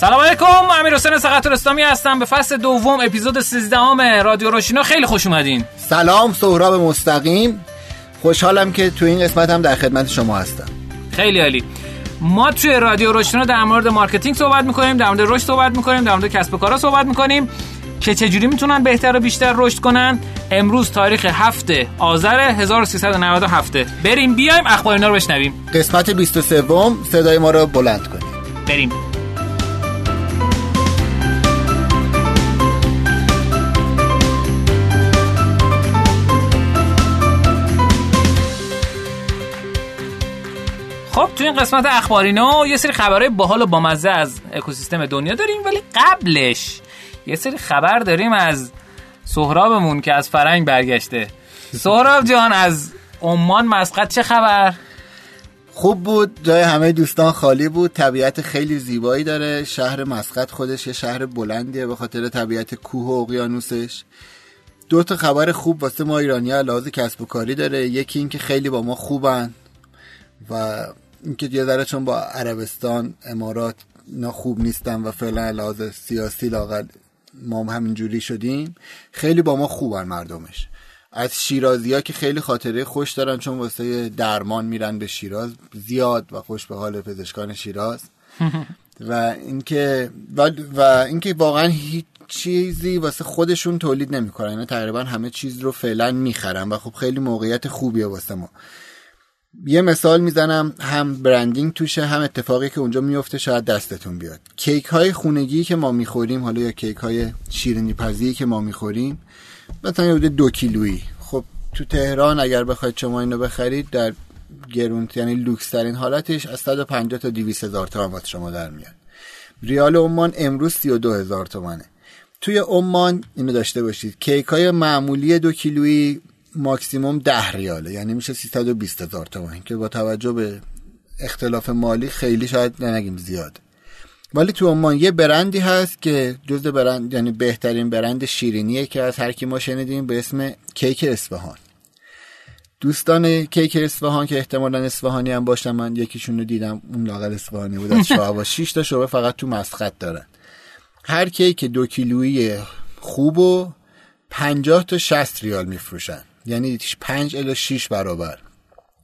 سلام علیکم امیر حسین ثقت الاسلامی هستم. به فصل دوم اپیزود 13 رادیو رشدینو خیلی خوش اومدین. سلام سهراب مستقیم. خوشحالم که تو این قسمت هم در خدمت شما هستم. خیلی عالی. ما توی رادیو رشدینو در مورد marketing صحبت می‌کنیم در مورد رشد صحبت می‌کنیم در مورد کسب و کارا صحبت می‌کنیم که چجوری می‌تونن بهتر و بیشتر رشد کنن. امروز تاریخ هفت آذر 1397 بریم بیایم اخبار اینا رو بشنویم. قسمت 23 صدای ما رو بلند کنیم بریم. خب تو این قسمت اخبارینو یه سری خبرهای باحال و بامزه از اکوسیستم دنیا داریم ولی قبلش یه سری خبر داریم از سهرابمون که از فرنگ برگشته. سهراب جان از عمان مسقط چه خبر؟ خوب بود جای همه دوستان خالی بود. طبیعت خیلی زیبایی داره. شهر مسقط خودش یه شهر بلندیه به خاطر طبیعت کوه و اقیانوسش. دو تا خبر خوب واسه ما ایرانی لحاظ کسب و کاری داره. یکی اینکه خیلی با ما خوبن و اینکه یه ذره چون با عربستان امارات اینا خوب نیستن و فعلا لحاظ سیاسی لاقل ما هم همینجوری شدیم خیلی با ما خوبن مردمش. از شیرازی ها که خیلی خاطره خوش دارن چون واسه درمان میرن به شیراز زیاد و خوش به حال پزشکان شیراز. و اینکه و, و اینکه واقعا هیچ چیزی واسه خودشون تولید نمی‌کنن یعنی تقریبا همه چیز رو فعلا می‌خرن و خب خیلی موقعیت خوبیه واسه ما. یه مثال می‌زنم هم برندینگ توشه هم اتفاقی که اونجا میفته شاید دستتون بیاد. کیک های خونگی که ما می‌خوریم حالا یا کیک های شیرینی پزی که ما می‌خوریم مثلا یه دو کیلویی. خب تو تهران اگر بخواید شما اینو بخرید در گرونت یعنی لوکس ترین حالتش از 150 تا 200 هزار تومان شما در میاد. ریال عمان امروز 32 هزار تومنه. توی عمان اینو داشته باشید. کیک های معمولی دو کیلویی ماکسیموم ده ریاله یعنی میشه 320 هزار تومن که با توجه به اختلاف مالی خیلی شاید نگیم زیاد. ولی تو عمان یه برندی هست که جز برند یعنی بهترین برند شیرینیه که از هر کی ما شنیدیم به اسم کیک اصفهان. دوستان کیک اصفهان که احتمالا اصفهانی هم باشن من یکیشون رو دیدم اون لاغر اصفهانی بود از شعبا 6 تا شعبه فقط تو مسقط دارن. هر کیک دو کیلویی خوب و 50 تا 60 ریال میفروشن. یعنی 5 الی 6 برابر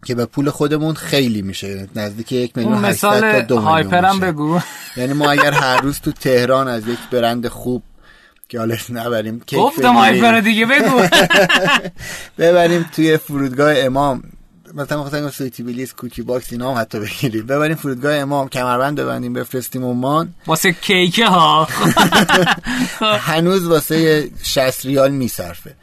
که به پول خودمون خیلی میشه. نزدیک یک میلیون 800 تا دو هایپرم بگو. یعنی ما اگر هر روز تو تهران از یک برند خوب که حالا نبریم گفتم هایپر دیگه بگو. ببریم توی فرودگاه امام. مثلا مثلا سویتی بیلیس Cookie Box اینا هم حتی بگیریم. ببریم فرودگاه امام کمربند ببندیم بفرستیم عمان. واسه کیکه ها. هنوز واسه 60 ریال میصرفه.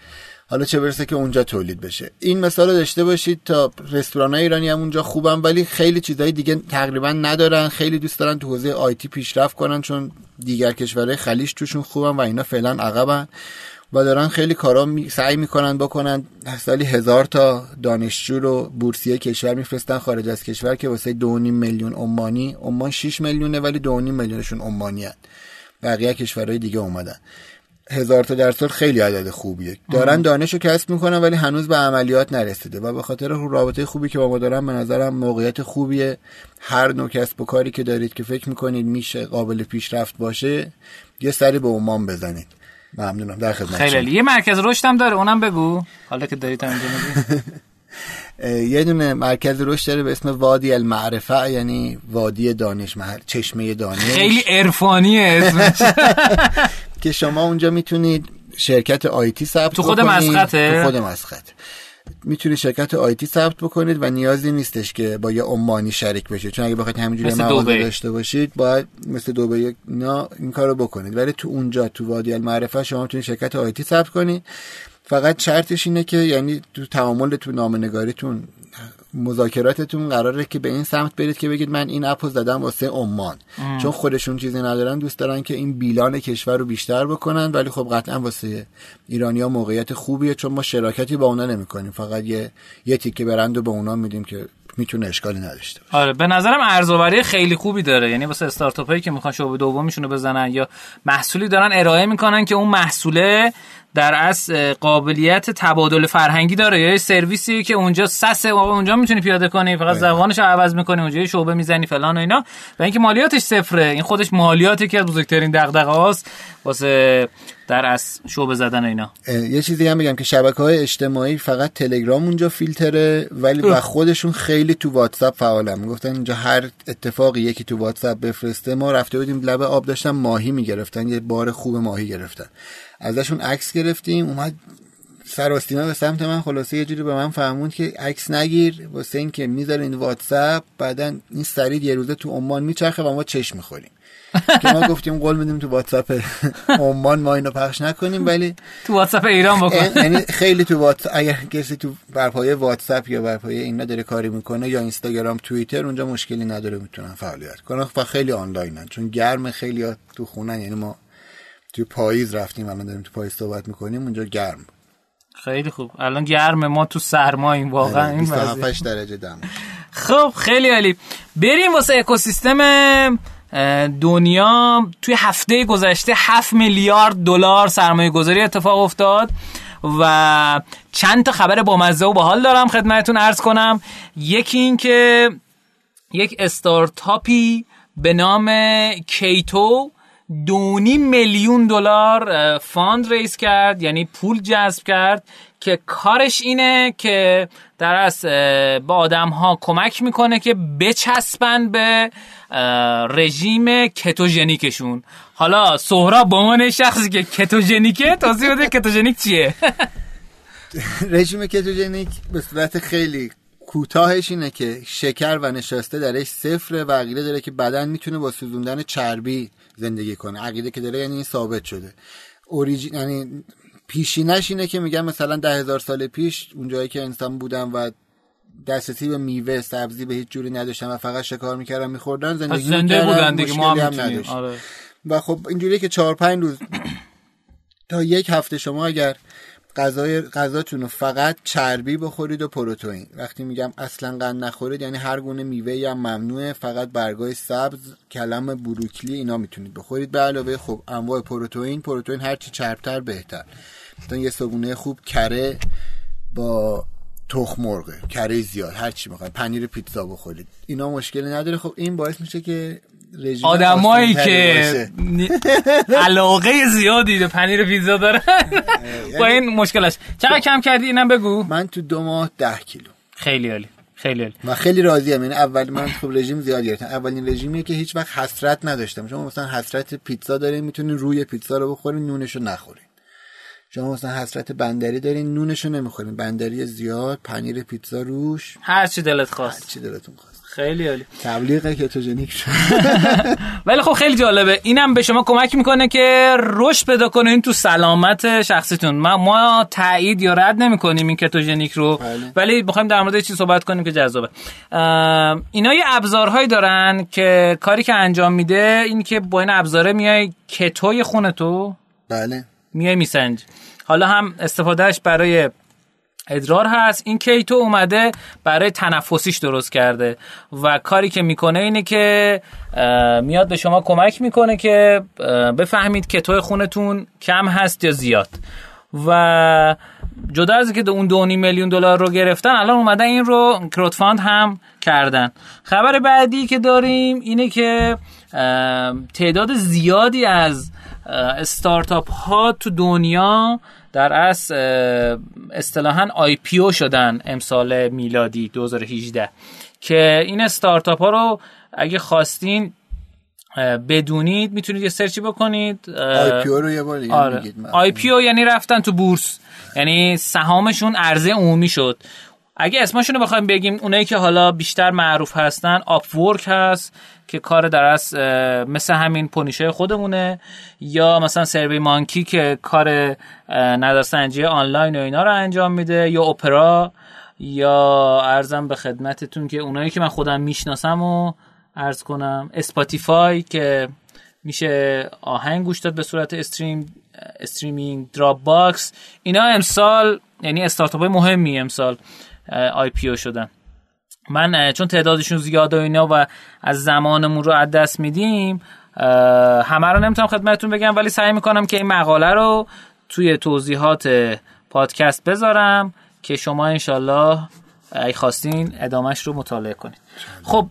حالا چه برسه که اونجا تولید بشه. این مثال رو داشته باشید تا رستوران ایرانی هم اونجا خوبن ولی خیلی چیزهای دیگه تقریبا ندارن. خیلی دوست دارن تو حوزه IT پیشرفت کنن چون دیگر کشورهای خلیج توشون خوبن و اینا فعلا عقبن. و دارن خیلی کارا می... سعی می‌کنن بکنن. سالی هزار تا دانشجو رو بورسیه کشور میفرستن خارج از کشور که واسه 2.5 میلیون عمانی عمان 6 میلیونه ولی 2.5 میلیونشون عمانی بقیه کشورهای دیگه اومدن. هزار تا در سال خیلی عدد خوبیه. دارن دانش رو کسب می‌کنن ولی هنوز به عملیات نرسیده و به خاطر رابطه خوبی که با ما دارن به نظرم موقعیت خوبیه. هر نوع کسب و کاری که دارید که فکر می‌کنید میشه قابل پیشرفت باشه یه سری به عمان بزنید. ممنونم. در خدمت خیلی یه مرکز رشد هم داره. اونم بگو. حالا که دارید یه دونه مرکز رشد داره به اسم وادی المعرفه یعنی وادی دانش چشمه دانش. خیلی عرفانیه اسمش. که شما اونجا می‌تونید شرکت آیتی ثبت تو خود مسقطه تو خود مسقط می‌تونید شرکت آیتی ثبت بکنید و نیازی نیستش که با یه عمانی شریک بشید. چون اگه بخواید همینجوری مغازه داشته باشید باید مثل دبی نه این کارو بکنید. ولی تو اونجا تو وادی المعرفه شما می‌تونید شرکت آیتی ثبت کنید. فقط شرطش اینه که یعنی تو تعامل تو نامنگاریتون مذاکراتتون قراره که به این سمت برید که بگید من این اپو زدم واسه عمان. چون خودشون چیزی ندارن دوست دارن که این بیلان کشور رو بیشتر بکنن ولی خب قطعا واسه ایرانیا موقعیت خوبیه چون ما شراکتی با اونا نمی‌کنیم. فقط یه یه تیکه برند به اونا میدیم که می‌تونه اشکالی نداشته باشه. آره به نظرم ارزآوری خیلی خوبی داره. یعنی واسه استارتاپ هایی که می‌خوان شعبه دومیشون رو بزنن یا محصولی دارن ارائه می‌کنن که اون محصوله در از قابلیت تبادل فرهنگی داره. یا سرویسی که اونجا سس اونجا می‌تونی پیاده کنی فقط زبانش رو عوض می‌کنی اونجا شعبه می‌زنی فلان و اینا. و اینکه مالیاتش صفره. این خودش مالیاتی که از بزرگترین دغدغه هاست واسه در از شعبه زدن اینا. یه چیزی هم بگم که شبکه های اجتماعی فقط تلگرام اونجا فیلتره ولی و خودشون خیلی تو واتساپ فعالن. می‌گفتن اینجا هر اتفاقی یکی تو واتساپ بفرسته ما رفته بودیم لب آب داشتن ماهی می‌گرفتن یه بار خوب ماهی گرفتن. ازشون عکس گرفتیم اومد سراستیما به سمت من خلاصه یه جوری به من فهموند که عکس نگیر واسه این که می‌ذاره این واتساپ بعدا این سرید یه روزه تو عمان میچرخه و ما چشم می‌خوریم. که ما گفتیم قول میدیم تو واتساپ عمان ما اینو پخش نکنیم ولی تو واتساپ ایران بکن. یعنی خیلی تو واتساپ اگر کسی تو برپایه واتساپ یا برپایه اینا داره کاری می‌کنه یا اینستاگرام توییتر اونجا مشکلی نداره می‌تونن فعالیت کنن. و خیلی آنلاینن چون گرم خیلی تو خونن یعنی ما تو پاییز رفتیم الان داریم تو پاییز صحبت می‌کنیم اونجا گرم. خیلی خوب. الان گرمه ما تو سرما این واقعا این 27 درجه دم. خب خیلی عالی. بریم واسه اکوسیستم دنیا. توی هفته گذشته 7 میلیارد دلار سرمایه گذاری اتفاق افتاد و چند تا خبر بامزه و باحال دارم خدمتتون ارز کنم. یکی این که یک استارتاپی به نام کیتو دونی میلیون دلار fund raise کرد یعنی پول جذب کرد که کارش اینه که در از با آدم ها کمک می‌کنه که بچسبن به رژیم کتوژنیکشون. حالا سهراب با عنوان شخصی که کتوژنیکه؟ توضیح بده کتوژنیک چیه؟ رژیم کتوژنیک به صورت خیلی کوتاهش اینه که شکر و نشاسته درش صفره و عقیده داره که بدن می‌تونه با سوزوندن چربی زندگی کنه. عقیده که داره یعنی این ثابت شده. اوریجین یعنی پیشینش اینه که میگن مثلا ده هزار سال پیش اونجایی که انسان بودن و دسترسی به میوه سبزی به هیچ جوری نداشتن و فقط شکار می‌کردن میخوردن زندگی زنده بودن دیگه ما هم, هم آره. و خب اینجوریه که چهار پنج روز تا یک هفته شما اگر غذای غذاتون رو فقط چربی بخورید و پروتئین. وقتی میگم اصلا قند نخورید یعنی هر گونه میوه هم ممنوعه فقط برگای سبز کلم بروکلی اینا می‌تونید بخورید. به علاوه خب انواع پروتئین پروتئین هرچی چربتر بهتر. مثلا یه صبونه خوب کره با تخم مرغ کره زیاد هر چی می‌خواید پنیر پیتزا بخورید. اینا مشکلی نداره. خب این باعث میشه که رژیم آدمایی که علاقه زیادی به پنیر پیتزا دارن. با این مشکلش. چقدر کم کردی؟ اینم بگو. من تو دو ماه ده کیلو. خیلی عالی خیلی عالی. من خیلی راضی ام یعنی اول من خب رژیم زیاد گرفتم. اولین رژیمی که هیچ وقت حسرت نداشتم. شما مثلا حسرت پیتزا دارین می‌تونین روی پیتزا رو بخورین نونش رو نخورین. شما مثلا حسرت بندری دارین نونشو نمی‌خورین. بندری زیاد پنیر پیتزا روش. هر چی دلت خواست. هر چی دلتون خواست. خیلی عالی. تبلیغ کتوژنیک شد. ولی خب خیلی جالبه. اینم به شما کمک می‌کنه که رشد پیدا کنین تو سلامت شخصیتون. ما ما تایید یا رد نمی‌کنیم این کتوژنیک رو. بله. ولی بخوایم در مورد چیزی صحبت کنیم که جذابه. اینا یه ابزارهایی دارن که کاری که انجام میده این که با این ابزاره میای کتوی خونتو بله. میای میسنج حالا هم استفادهش برای ادرار هست این کیتو اومده برای تنفسیش درست کرده و کاری که می‌کنه اینه که میاد به شما کمک می‌کنه که بفهمید که توی خونتون کم هست یا زیاد. و جدا از که اون دونی میلیون دلار رو گرفتن الان اومدن این رو کروتفاند هم کردن. خبر بعدی که داریم اینه که تعداد زیادی از استارتاپ ها تو دنیا در از اصطلاحا IPO شدن امسال میلادی 2018 که این استارتاپ ها رو اگه خواستین بدونید می‌تونید یه search ی بکنید. IPO رو یه بار آره. IPO یعنی رفتن تو بورس. یعنی سهامشون عرضه عمومی شد. اگه اسمشون رو بخوایم بگیم اونایی که حالا بیشتر معروف هستن Upwork هست. که کار در از مثل همین پونیشه خودمونه یا مثلا SurveyMonkey که کار نظرسنجی آنلاین و اینا رو انجام میده یا Opera یا عرضم به خدمتتون که اونایی که من خودم می‌شناسم و عرض کنم Spotify که میشه آهنگ گوش داد به صورت stream streaming Dropbox اینا امسال یعنی استارتاپ مهمی امسال IPO شدن. من چون تعدادشون زیاده اینا و از زمانمون رو از دست میدیم همه رو نمی‌تونم خدمتتون بگم ولی سعی می‌کنم که این مقاله رو توی توضیحات پادکست بذارم که شما انشالله ای خواستین ادامهش رو مطالعه کنید خب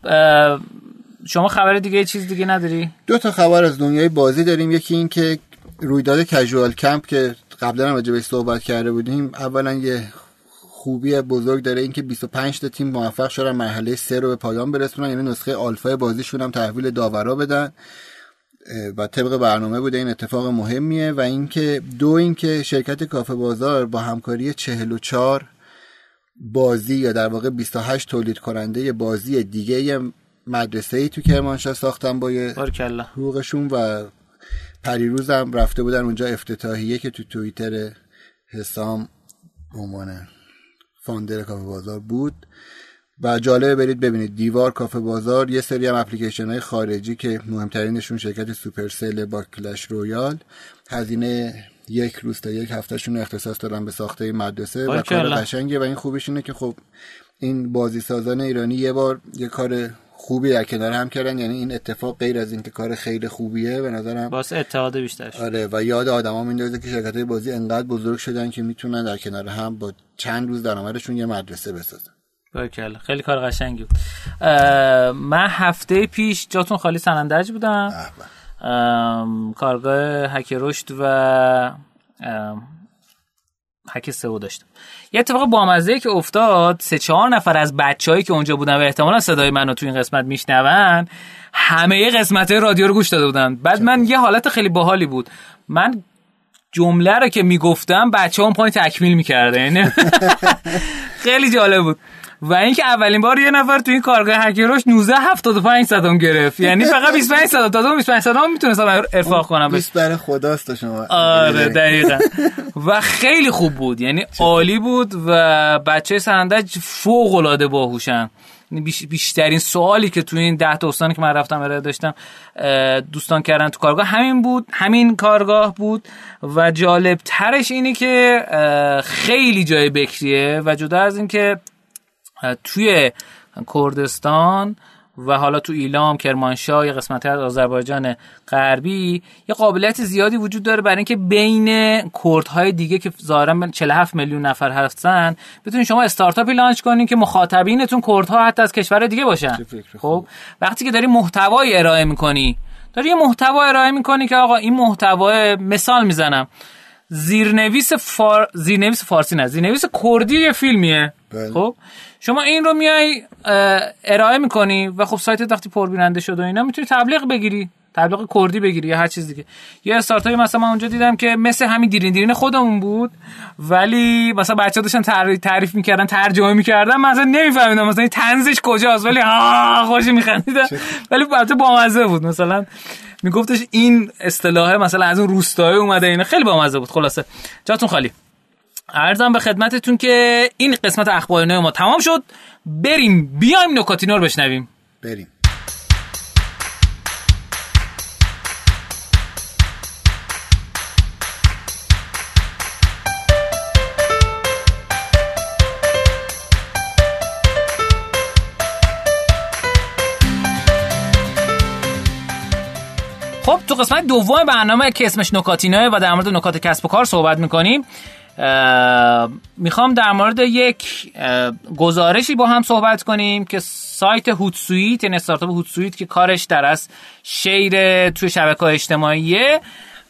شما خبر دیگه چیز دیگه نداری؟ دو تا خبر از دنیای بازی داریم یکی این که رویداد کژوال کمپ که قبلا هم راجع صحبت کرده بودیم اولا یه خوبی بزرگ داره اینکه 25 تا تیم موفق شدن مرحله سه رو به پایان برسونن. یعنی نسخه آلفا بازیشون هم تحویل داورا بدن. و طبق برنامه بوده این اتفاق مهمیه. و اینکه دو اینکه شرکت کافه بازار با همکاری 44 بازی یا در واقع 28 تولید کننده بازی دیگه مدرسه ای تو کرمانشاه ساختن با حقوقشون و پریروز هم رفته بودن اونجا افتتاحیه که تو توییتر حسام عنوان founder کافه بازار بود. و جالبه برید ببینید دیوار کافه بازار یه سری هم اپلیکیشن های خارجی که مهمترینشون شرکت Supercell با Clash Royale. هزینه یک روز تا یک هفتهشون اختصاص دارن به ساخته مدرسه و کار قشنگه. و این خوبش اینه که خب این بازی سازان ایرانی یه بار یه کار خوبی در کنار هم کردن. یعنی این اتفاق غیر از اینکه کار خیلی خوبیه به نظرم واسه اتحاد بیشتر آره و یاد آدما میندازه که شرکت بازی انقدر بزرگ شدن که می‌تونن در کنار هم با چند روز درآمدشون یه مدرسه بسازن. باکل. خیلی کار قشنگی بود. من هفته پیش جاتون خالی سنندج بودم. کارگاه هک رشد و هک سئو داشتم. یه اتفاق بامزه که افتاد سه چهار نفر از بچههایی که اونجا بودن و احتمالا صدای منو تو این قسمت میشنون همه قسمت رادیو رو گوش داده بودن. بعد من یه حالت خیلی باحالی بود. من جمله رو که می‌گفتم بچه هم پایین تکمیل می‌کرده یعنی خیلی جالب بود. و اینکه اولین بار یه نفر تو این کارگاه هکروش 19 75 صدام گرفت. یعنی فقط 25 صدام تا 25 صدام می‌تونستم ارفاق کنم. 20 برای خداست شما. آره دقیقا. و خیلی خوب بود. یعنی عالی بود و بچه سنندج فوق العاده باهوشن. یعنی بیشترین سوالی که تو این ده تا استانی که من رفتم ارائه داشتم دوستان کردن تو کارگاه همین بود همین کارگاه بود و جالب ترش اینه که خیلی جای بکریه و جدا از اینکه توی کردستان و حالا تو ایلام کرمانشاه یا قسمت از آذربایجان غربی یه قابلیت زیادی وجود داره برای اینکه بین کردهای دیگه که ظاهرا 47 میلیون نفر هستن بتونین شما استارتاپی لانچ کنین که مخاطبینتون کردها حتی از کشور دیگه باشن. خب وقتی که داری محتوای ارائه می‌کنی داری یه محتوا ارائه می‌کنی که آقا این محتوا مثال می‌زنم. زیرنویس فار... زیرنویس فارسی نه زیرنویس کردی یه فیلمیه. بله. خب؟ شما این رو میای ارائه می‌کنی و خب سایت وقتی پربیننده شد و اینا می‌تونی تبلیغ بگیری تبلیغ کردی بگیری یا هر چیز دیگه. یه استارتاپی مثلا من اونجا دیدم که مثل همین دیرین دیرین خودمون بود ولی مثلا بچه‌ها داشتن تعریف می‌کردن ترجمه می‌کردن من مثلا نمیفهمیدم مثلا تنزش کجاست ولی ها خوش میخندیدم. ولی البته بامزه بود. مثلا میگفتش این اصطلاحه مثلا از اون روستایی اومده اینا خیلی بامزه بود. خلاصه. جاتون خالی. ارزم به خدمتتون که این قسمت اخبار ما تمام شد. بریم بیایم نکاتینا رو بشنویم. بریم. تو قسمت دوم برنامه که اسمش نکاتینه و در مورد نکات کسب و کار صحبت می‌کنیم می‌خوام در مورد یک گزارشی با هم صحبت کنیم که سایت هوتسویت یعنی استارتاپ هوتسویت که کارش در از شیر توی شبکه اجتماعیه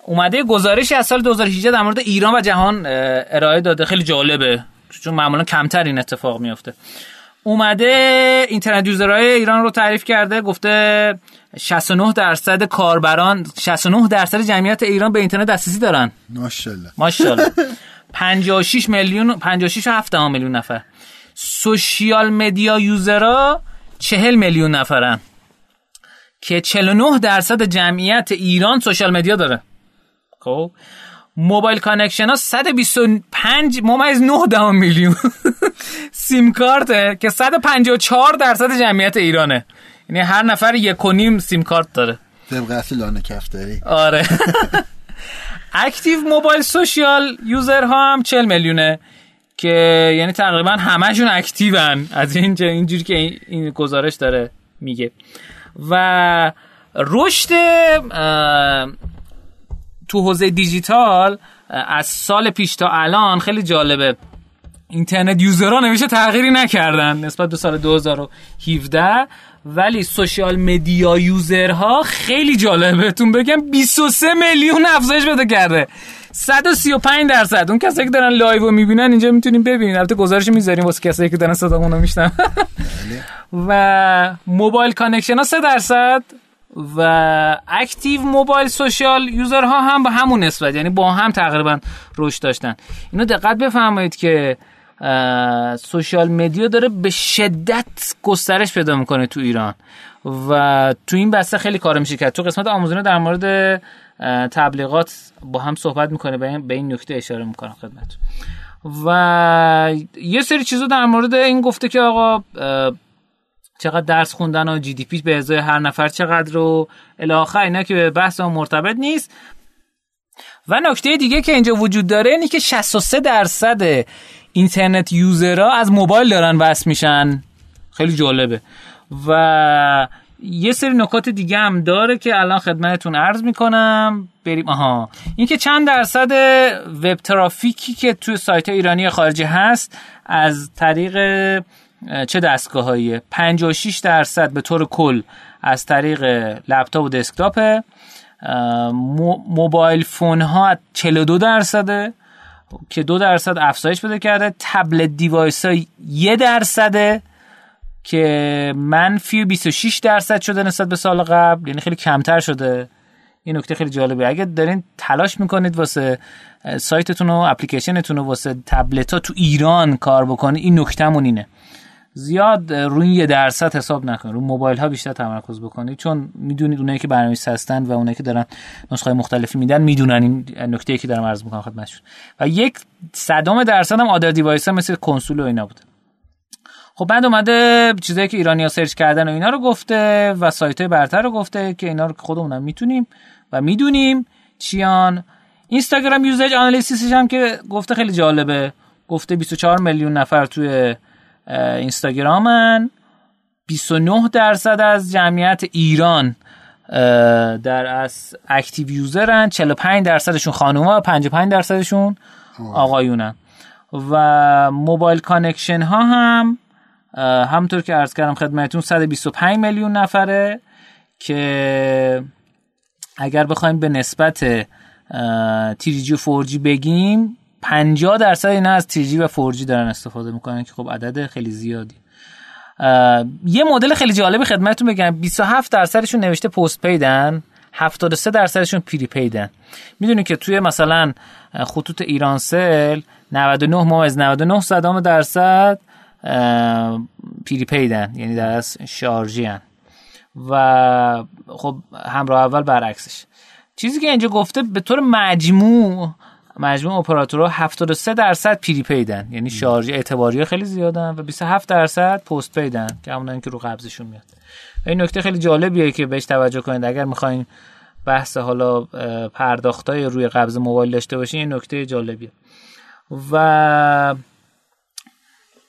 اومده گزارشی از سال 2018 در مورد ایران و جهان ارائه داده. خیلی جالبه چون معمولا کمتر این اتفاق میفته اومده اینترنت یوزرهای ایران رو تعریف کرده گفته 69 درصد کاربران 69 درصد جمعیت ایران به اینترنت دسترسی دارن. ماشاءالله. ماشاءالله. 56 میلیون 56 و 7 میلیون نفر. social media user ها 40 میلیون نفرن. که 49 درصد جمعیت ایران social media داره. خب؟ mobile connection ها 125 ممیز 9 دهم میلیون. سیم کارته که 154 درصد جمعیت ایرانه. یعنی هر نفر یک و نیم سیم کارت داره. طبق اصل کفتری. آره. active mobile social user ها هم 40 میلیونه که یعنی تقریبا همشون active ن از اینجا اینجوری که این گزارش داره میگه. و رشد تو حوزه دیجیتال از سال پیش تا الان خیلی جالبه. internet user ها نمیشه تغییری نکردن نسبت به سال 2017 ولی social media user ها خیلی جالبه. بهتون بگم 23 میلیون افزایش پیدا کرده. 135 درصد. اون کسایی که دارن live رو می‌بینن اینجا می‌تونیم ببینین. البته گزارش می‌ذاریم واسه کسایی که دارن صدامون رو میشنن و mobile connection ها 3 درصد. و active mobile social user ها هم با همون نسبت یعنی با هم تقریبا رشد داشتن. اینو دقت بفرمایید که سوشیال مدیا داره به شدت گسترش پیدا می‌کنه تو ایران. و تو این بسته خیلی کار میشه کرد. تو قسمت آموزونه در مورد تبلیغات با هم صحبت می‌کنه. به این نکته اشاره می‌کنم خدمت و یه سری چیزو در مورد این گفته که آقا چقدر درس خوندن و جی دی پی به ازای هر نفر چقدر رو الاخر اینا که به بحث مرتبط نیست. و نکته دیگه که اینجا وجود داره اینه که 63 درصد اینترنت یوزرها از موبایل دارن وصل میشن. خیلی جالبه. و یه سری نکات دیگه هم داره که الان خدمتتون عرض می‌کنم. بریم. آها. این که چند درصد وب ترافیکی که توی سایت ایرانی خارجی هست از طریق چه دستگاهاییه 56 درصد به طور کل از طریق لپتاپ و دسکتاپه موبایل فون ها 42 درصده که دو درصد افزایش بده کرده. تبلت دیوایس ها یه درصده که منفی 26 درصد شده نسبت به سال قبل یعنی خیلی کمتر شده. این نکته خیلی جالبه. اگر دارین تلاش می‌کنید واسه سایتتون و اپلیکیشنتون و واسه تبلت ها تو ایران کار بکنید این نکتهمون اینه. زیاد روی یه درصد حساب نکنید. رو موبایل ها بیشتر تمرکز بکنید. چون می‌دونید اونایی که برنامه‌نویس هستن و اونایی که دارن نسخه مختلفی میدن می‌دونن این نکته که دارم عرض می‌کنم خدمتشون. و یک صدم درصد هم other device ها مثل کنسول و اینا بوده. خب بعد اومده چیزایی که ایرانی سرچ کردن و اینا رو گفته و سایت برتر رو گفته که اینا رو خودمونم می‌تونیم و می‌دونیم چیان. اینستاگرام usage analysis ش هم که گفته خیلی جالبه. گفته 24 میلیون نفر توی اینستاگرامن. 29 درصد از جمعیت ایران در از active user ن. 45 درصدشون خانوما و 55 درصدشون آقایونن. و mobile connection ها هم همطور که عرض کردم خدمتون 125 میلیون نفره که اگر بخوایم به نسبت تیریجی و فورجی بگیم 50 درصد اینا از تیجی و فورجی دارن استفاده می‌کنن که خب عدد خیلی زیادی. یه مدل خیلی جالبی خدمتتون بگم. 27 درصدشون نوشته پست پیدن 73 درصدشون پری پیدن. می‌دونید که توی مثلا خطوط ایرانسل 99 ممیز 99 صدام درصد پیری پیدن یعنی در از شارژی هن. و خب همراه اول برعکسش. چیزی که اینجا گفته به طور مجموع مجموع اپراتورها 73 درصد پری پیدن. یعنی شارژ اعتباری خیلی زیادن و 27 درصد پست پیدن که همونن که رو قبضشون میاد. این نکته خیلی جالبیه که بهش توجه کنید. اگر می‌خواین بحث حالا پرداختای روی قبض موبایل داشته باشین این نکته جالبیه. و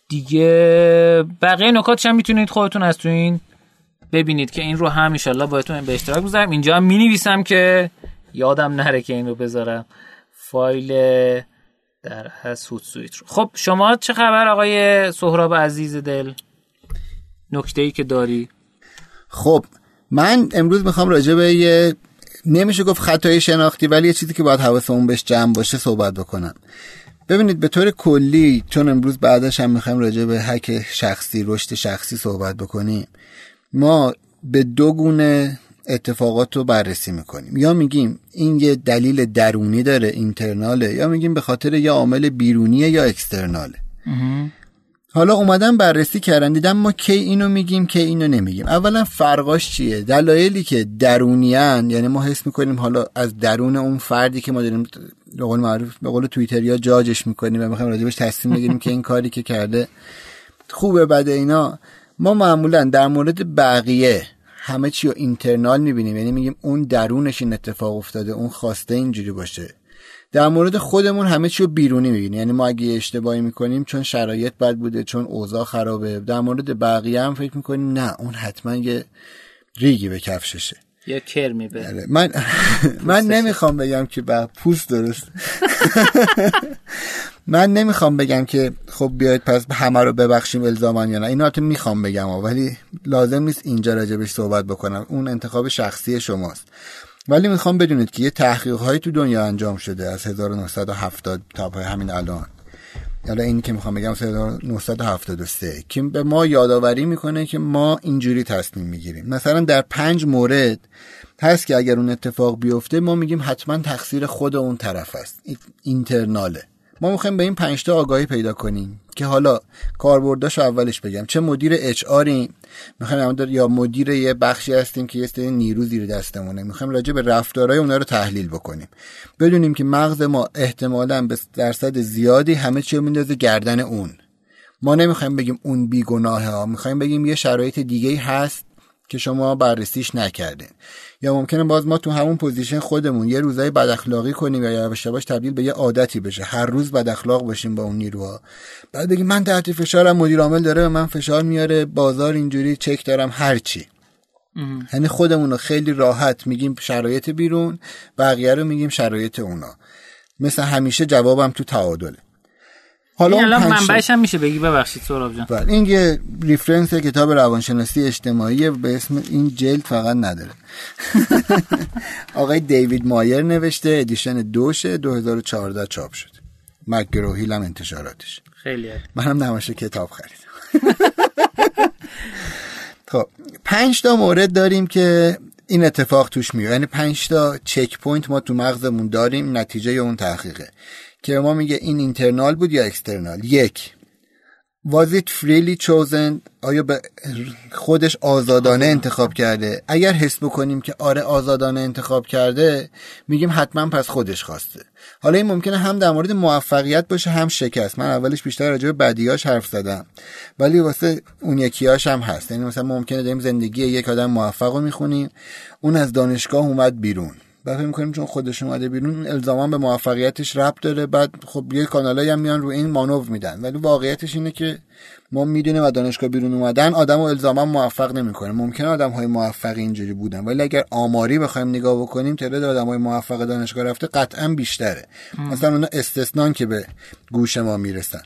دیگه بقیه نکاتش هم می‌تونید خودتون از تو این ببینید که این رو هم ان باهاتون به اشتراک بذارم. اینجا هم می‌نویسم که یادم نره که این رو بذارم. فایل در هسوت سویت رو. خب شما چه خبر آقای سهراب عزیز دل؟ نکته ای که داری؟ خب من امروز می‌خوام راجع به یه نمیشه گفت خطای شناختی ولی یه چیزی که باید حواسمون بهش جمع باشه صحبت بکنم. ببینید به طور کلی چون امروز بعدش هم می‌خوایم راجع به حک شخصی رشد شخصی صحبت بکنیم ما به دو گونه اتفاقات رو بررسی می‌کنیم. یا میگیم این یه دلیل درونی داره اینترناله یا میگیم به خاطر یه عامل بیرونیه یا اکسترناله. حالا اومدن بررسی کردن دیدم ما کی اینو میگیم کی اینو نمیگیم. اولا فرقاش چیه؟ دلایلی که درونیان یعنی ما حس می‌کنیم حالا از درون اون فردی که ما داریم به قول معروف به قول توییتر یا جاجش می‌کنیم و می‌خوایم راجبش تصمیم بگیریم که این کاری که کرده خوبه بده اینا. ما معمولا در مورد بقیه همه چی رو اینترنال می‌بینیم. یعنی میگیم اون درونش این اتفاق افتاده اون خواسته اینجوری باشه. در مورد خودمون همه چی رو بیرونی می‌بینیم. یعنی ما اگه اشتباهی می‌کنیم چون شرایط بد بوده چون اوضاع خرابه در مورد بقیه هم فکر می‌کنیم نه اون حتما یه ریگی به کفششه. یا کرمی به آره. من من نمی‌خوام بگم که با پوست درست. من نمی‌خوام بگم که خب بیاید پس همه رو ببخشیم الزامان یا نه. اینو تو می‌خوام بگم ولی لازم نیست اینجا راجبش صحبت بکنم. اون انتخاب شخصی شماست. ولی می‌خوام بدونید که یه تحقیق هایی تو دنیا انجام شده از 1970 تا همین الان. حالا اینی که می‌خوام بگم 1973 که به ما یادآوری می‌کنه که ما اینجوری تصمیم می‌گیریم. مثلا در پنج مورد هست که اگر اون اتفاق بیفته ما میگیم حتما تقصیر خود اون طرف است. اینترناله. ما می‌خوایم به این پنجتا آگاهی پیدا کنیم که حالا کاربرداش اولش بگم. چه مدیر اچ آریم؟ می‌خوایم یا مدیر یه بخشی هستیم که یه سری نیرو زیر دستمونه. می‌خوایم راجع به رفتارهای اونا رو تحلیل بکنیم. بدونیم که مغز ما احتمالا به درصد زیادی همه چی رو میندازه گردن اون. ما نمی‌خوایم بگیم اون بیگناهه ها. می‌خوایم بگیم یه شرایط دیگه هست که شما بررسیش نکردین. یا ممکنه باز ما تو همون position خودمون یه روزای بد اخلاقی کنیم یا یواش یواش تبدیل به یه عادتی بشه. هر روز بد اخلاق باشیم با اون نیروها. بعد بگیم من تحت فشارم مدیر عامل داره به من فشار میاره بازار اینجوری چک دارم هر چی. یعنی خودمون رو خیلی راحت میگیم شرایط بیرون بقیه رو میگیم شرایط اونا. مثل همیشه جوابم تو تعادله. حالا این الان منبعش هم میشه بگی. ببخشید سهراب جان. بله این یه reference کتاب روانشناسی اجتماعی به اسم این جلد فقط نداره. آقای دیوید مایر نوشته edition دوش 2014 چاپ شد. McGraw-Hill هم انتشاراتش. خیلی منم نماشه کتاب خریدم. خب پنج تا مورد داریم که این اتفاق توش میاد یعنی پنج تا checkpoint ما تو مغزمون داریم نتیجه اون تحقیقه. که ما میگه این internal بود یا external؟ یک. Was it freely chosen? آیا به خودش آزادانه انتخاب کرده؟ اگر حس بکنیم که آره آزادانه انتخاب کرده میگیم حتما پس خودش خواسته. حالا این ممکنه هم در مورد موفقیت باشه هم شکست. من اولش بیشتر راجع به بدیاش حرف زدم. ولی واسه اون یکیاش هم هست. یعنی مثلا ممکنه داریم زندگی یک آدم موفق رو می‌خونیم اون از دانشگاه اومد بیرون. بعد فکر می‌کنیم چون خودش اومده بیرون الزاما به موفقیتش ربط داره. بعد خب یه کانالایی هم میان رو این مانور میدن. ولی واقعیتش اینه که ما می‌دونیم و دانشگاه بیرون اومدن آدم و الزاما موفق نمی‌کنه ممکنه آدم های موفق اینجوری بودن ولی اگر آماری بخوایم نگاه بکنیم تعداد آدم های موفق دانشگاه رفته قطعا بیشتره. مثلا اونا استثنان که به گوش ما می‌رسن.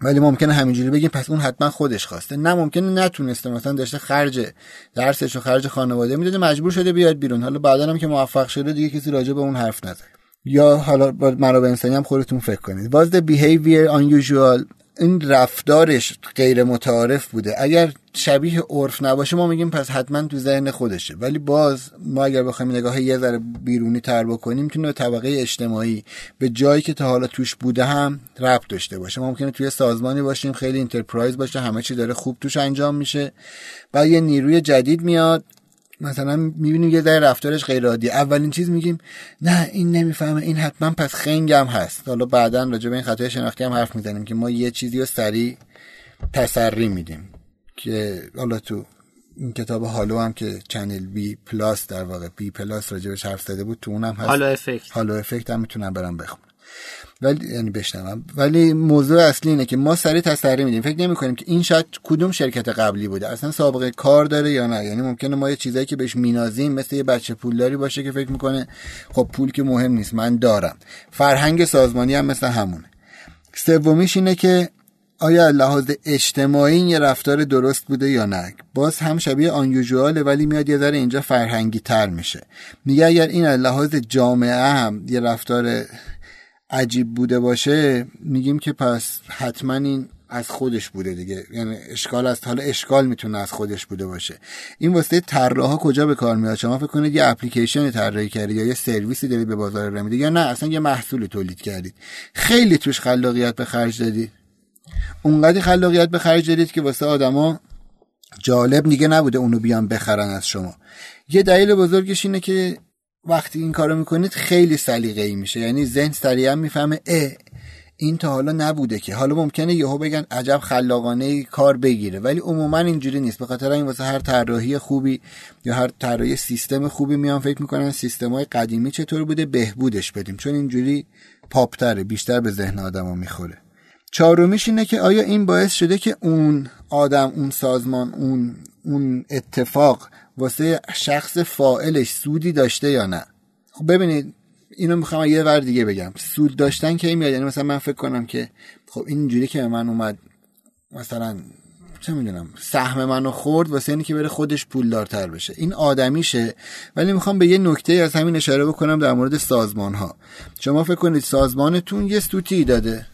ولی ممکنه همینجوری بگیم پس اون حتما خودش خواسته. نه ممکنه نتونسته. مثلا داشته خرج درسش و خرج خانواده می‌داده مجبور شده بیاد بیرون. حالا بعدا هم که موفق شده دیگه کسی راجع به اون حرف نزنه یا حالا منابع انسانی هم خودتون فکر کنید. Was the behavior unusual این رفتارش غیر متعارف بوده. اگر شبیه عرف نباشه ما میگیم پس حتما تو ذهن خودشه. ولی باز ما اگر بخوایم نگاه یه ذره بیرونی تر بکنیم می‌تونه طبقه اجتماعی به جایی که تا حالا توش بوده هم ربط داشته باشه. ممکنه توی سازمانی باشیم خیلی enterprise باشه همه چی داره خوب توش انجام میشه بعد یه نیروی جدید میاد مثلا می‌بینیم یه ذره رفتارش غیر عادی. اولین چیز میگیم نه این نمی‌فهمه این حتما پس خنگم هست. حالا بعدا راجع به این خطای شناختی هم حرف می‌زنیم که ما یه چیزی رو سریع تسری میدیم که حالا تو این کتاب halo هم که channel بی پلاس در واقع بی پلاس راجبش حرف زده بود تو اونم هست. halo effect halo effect هم می‌تونم برم بخونم. ولی یعنی بشنوم. ولی موضوع اصلی اینه که ما سریع تسری میدیم. فکر نمی کنیم که این شاید کدوم شرکت قبلی بوده. اصلا سابقه کار داره یا نه؟ یعنی ممکنه ما یه چیزایی که بهش مینازیم مثل یه بچه پولداری باشه که فکر می‌کنه خب پول که مهم نیست من دارم. فرهنگ سازمانی هم مثل همونه. سومیش اینه که آیا لحاظ اجتماعی یه رفتار درست بوده یا نه؟ باز هم شبیه آن ولی میاد یه ذره اینجا فرهنگی تر میشه. میگه اگر این لحاظ جامعه هم یه رفتار عجیب بوده باشه میگیم که پس حتما این از خودش بوده دیگه. یعنی اشکال است حالا اشکال می‌تونه از خودش بوده باشه. این واسه طراحا کجا به کار میاد؟ شما فکر کنید یه اپلیکیشن طراحی کردید یا یه سرویسی دارید به بازار رو یا نه؟ اصلا یه محصول تولید کردید. خیلی توش خلاقیت به خرج دادید اونقدر خلاقیت به خرج دادید که واسه آدما جالب دیگه نبوده اونو بیان بخرن از شما. یه دلیل بزرگش اینه که وقتی این کارو می‌کنید خیلی سلیقه ای میشه. یعنی ذهن سریعا می‌فهمه اه این تا حالا نبوده که. حالا ممکنه یهو بگن عجب خلاقانه کار بگیره ولی عموما اینجوری نیست. به خاطر این واسه هر طراحی خوبی یا هر طراحی سیستم خوبی میان فکر می‌کنن سیستم های قدیمی چطور بوده بهبودش بدیم. چون اینجوری پاپتره بیشتر به ذهن آدما می‌خوره. چهارمیش اینه که آیا این باعث شده که اون آدم اون سازمان اون اون اتفاق واسه شخص فائلش سودی داشته یا نه؟ خب ببینید اینو می‌خوام یه ور دیگه بگم. سود داشتن که این میاد؟ یعنی مثلا من فکر کنم که خب اینجوری که به من اومد مثلا چه می‌دونم سهم منو خورد واسه اینی که بره خودش پولدارتر بشه. این آدمیشه. ولی می‌خوام به یه نکته از همین اشاره بکنم در مورد سازمان ها شما فکر کنید سازمانتون یه سوتی داده.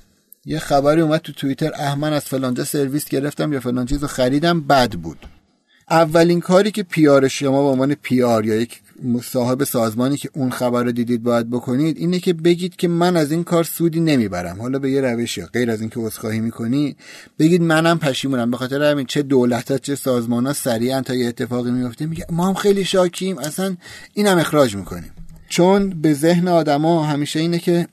یه خبری اومد تو توییتر احمن از فلانجا سرویس گرفتم یا فلان چیز رو خریدم بد بود. اولین کاری که پیار شما به عنوان پیار یا یک صاحب سازمانی که اون خبر رو دیدید باید بکنید اینه که بگید که من از این کار سودی نمی‌برم. حالا به یه روشی غیر از اینکه عذرخواهی می‌کنی بگید منم پشیمونم. به خاطر همین چه دولت چه سازمان ها سریعا تا یه اتفاقی میفته میگه ما هم خیلی شاکیم. اصلا اینم اخراج می‌کنیم. چون به ذهن آدما همیشه اینه که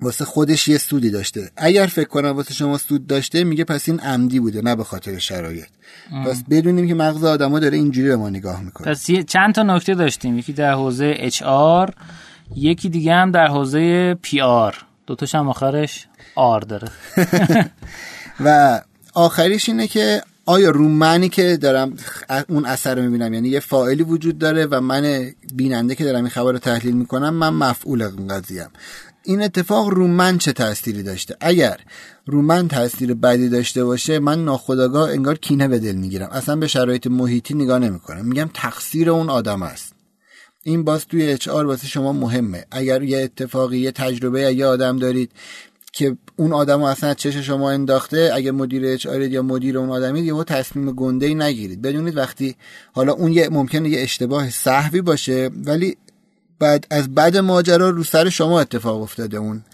واسه خودش یه سودی داشته. اگر فکر کنم واسه شما سود داشته میگه پس این عمدی بوده نه به خاطر شرایط. پس بدونیم که مغز آدما داره اینجوری به ما نگاه می‌کنه. پس چند تا نکته داشتیم. یکی در حوزه اچ آر یکی دیگه هم در حوزه پی آر. دوتاش هم آخرش آر داره. و آخریش اینه که آیا رو منی که دارم اون اثر رو می‌بینم؟ یعنی یه فاعلی وجود داره و من بیننده که دارم این خبر رو تحلیل می‌کنم من مفعول این قضیه این اتفاق رو من چه تأثیری داشته؟ اگر رو من تاثیر بدی داشته باشه من ناخداگاه انگار کینه به دل می‌گیرم. اصلا به شرایط محیطی نگاه نمی‌کنم. میگم تقصیر اون آدم است. این باز توی اچ آر واسه شما مهمه. اگر یه اتفاقی یه تجربه یه آدم دارید که اون آدم اصلا چش شما انداخته اگه مدیر اچ یا مدیر اون آدمید یهو تصمیم گنده ای نگیرید. بدونید وقتی حالا اون یه ممکنه یه اشتباه صحوی باشه ولی بعد از بعد ماجرا رو سر شما اتفاق افتاده اون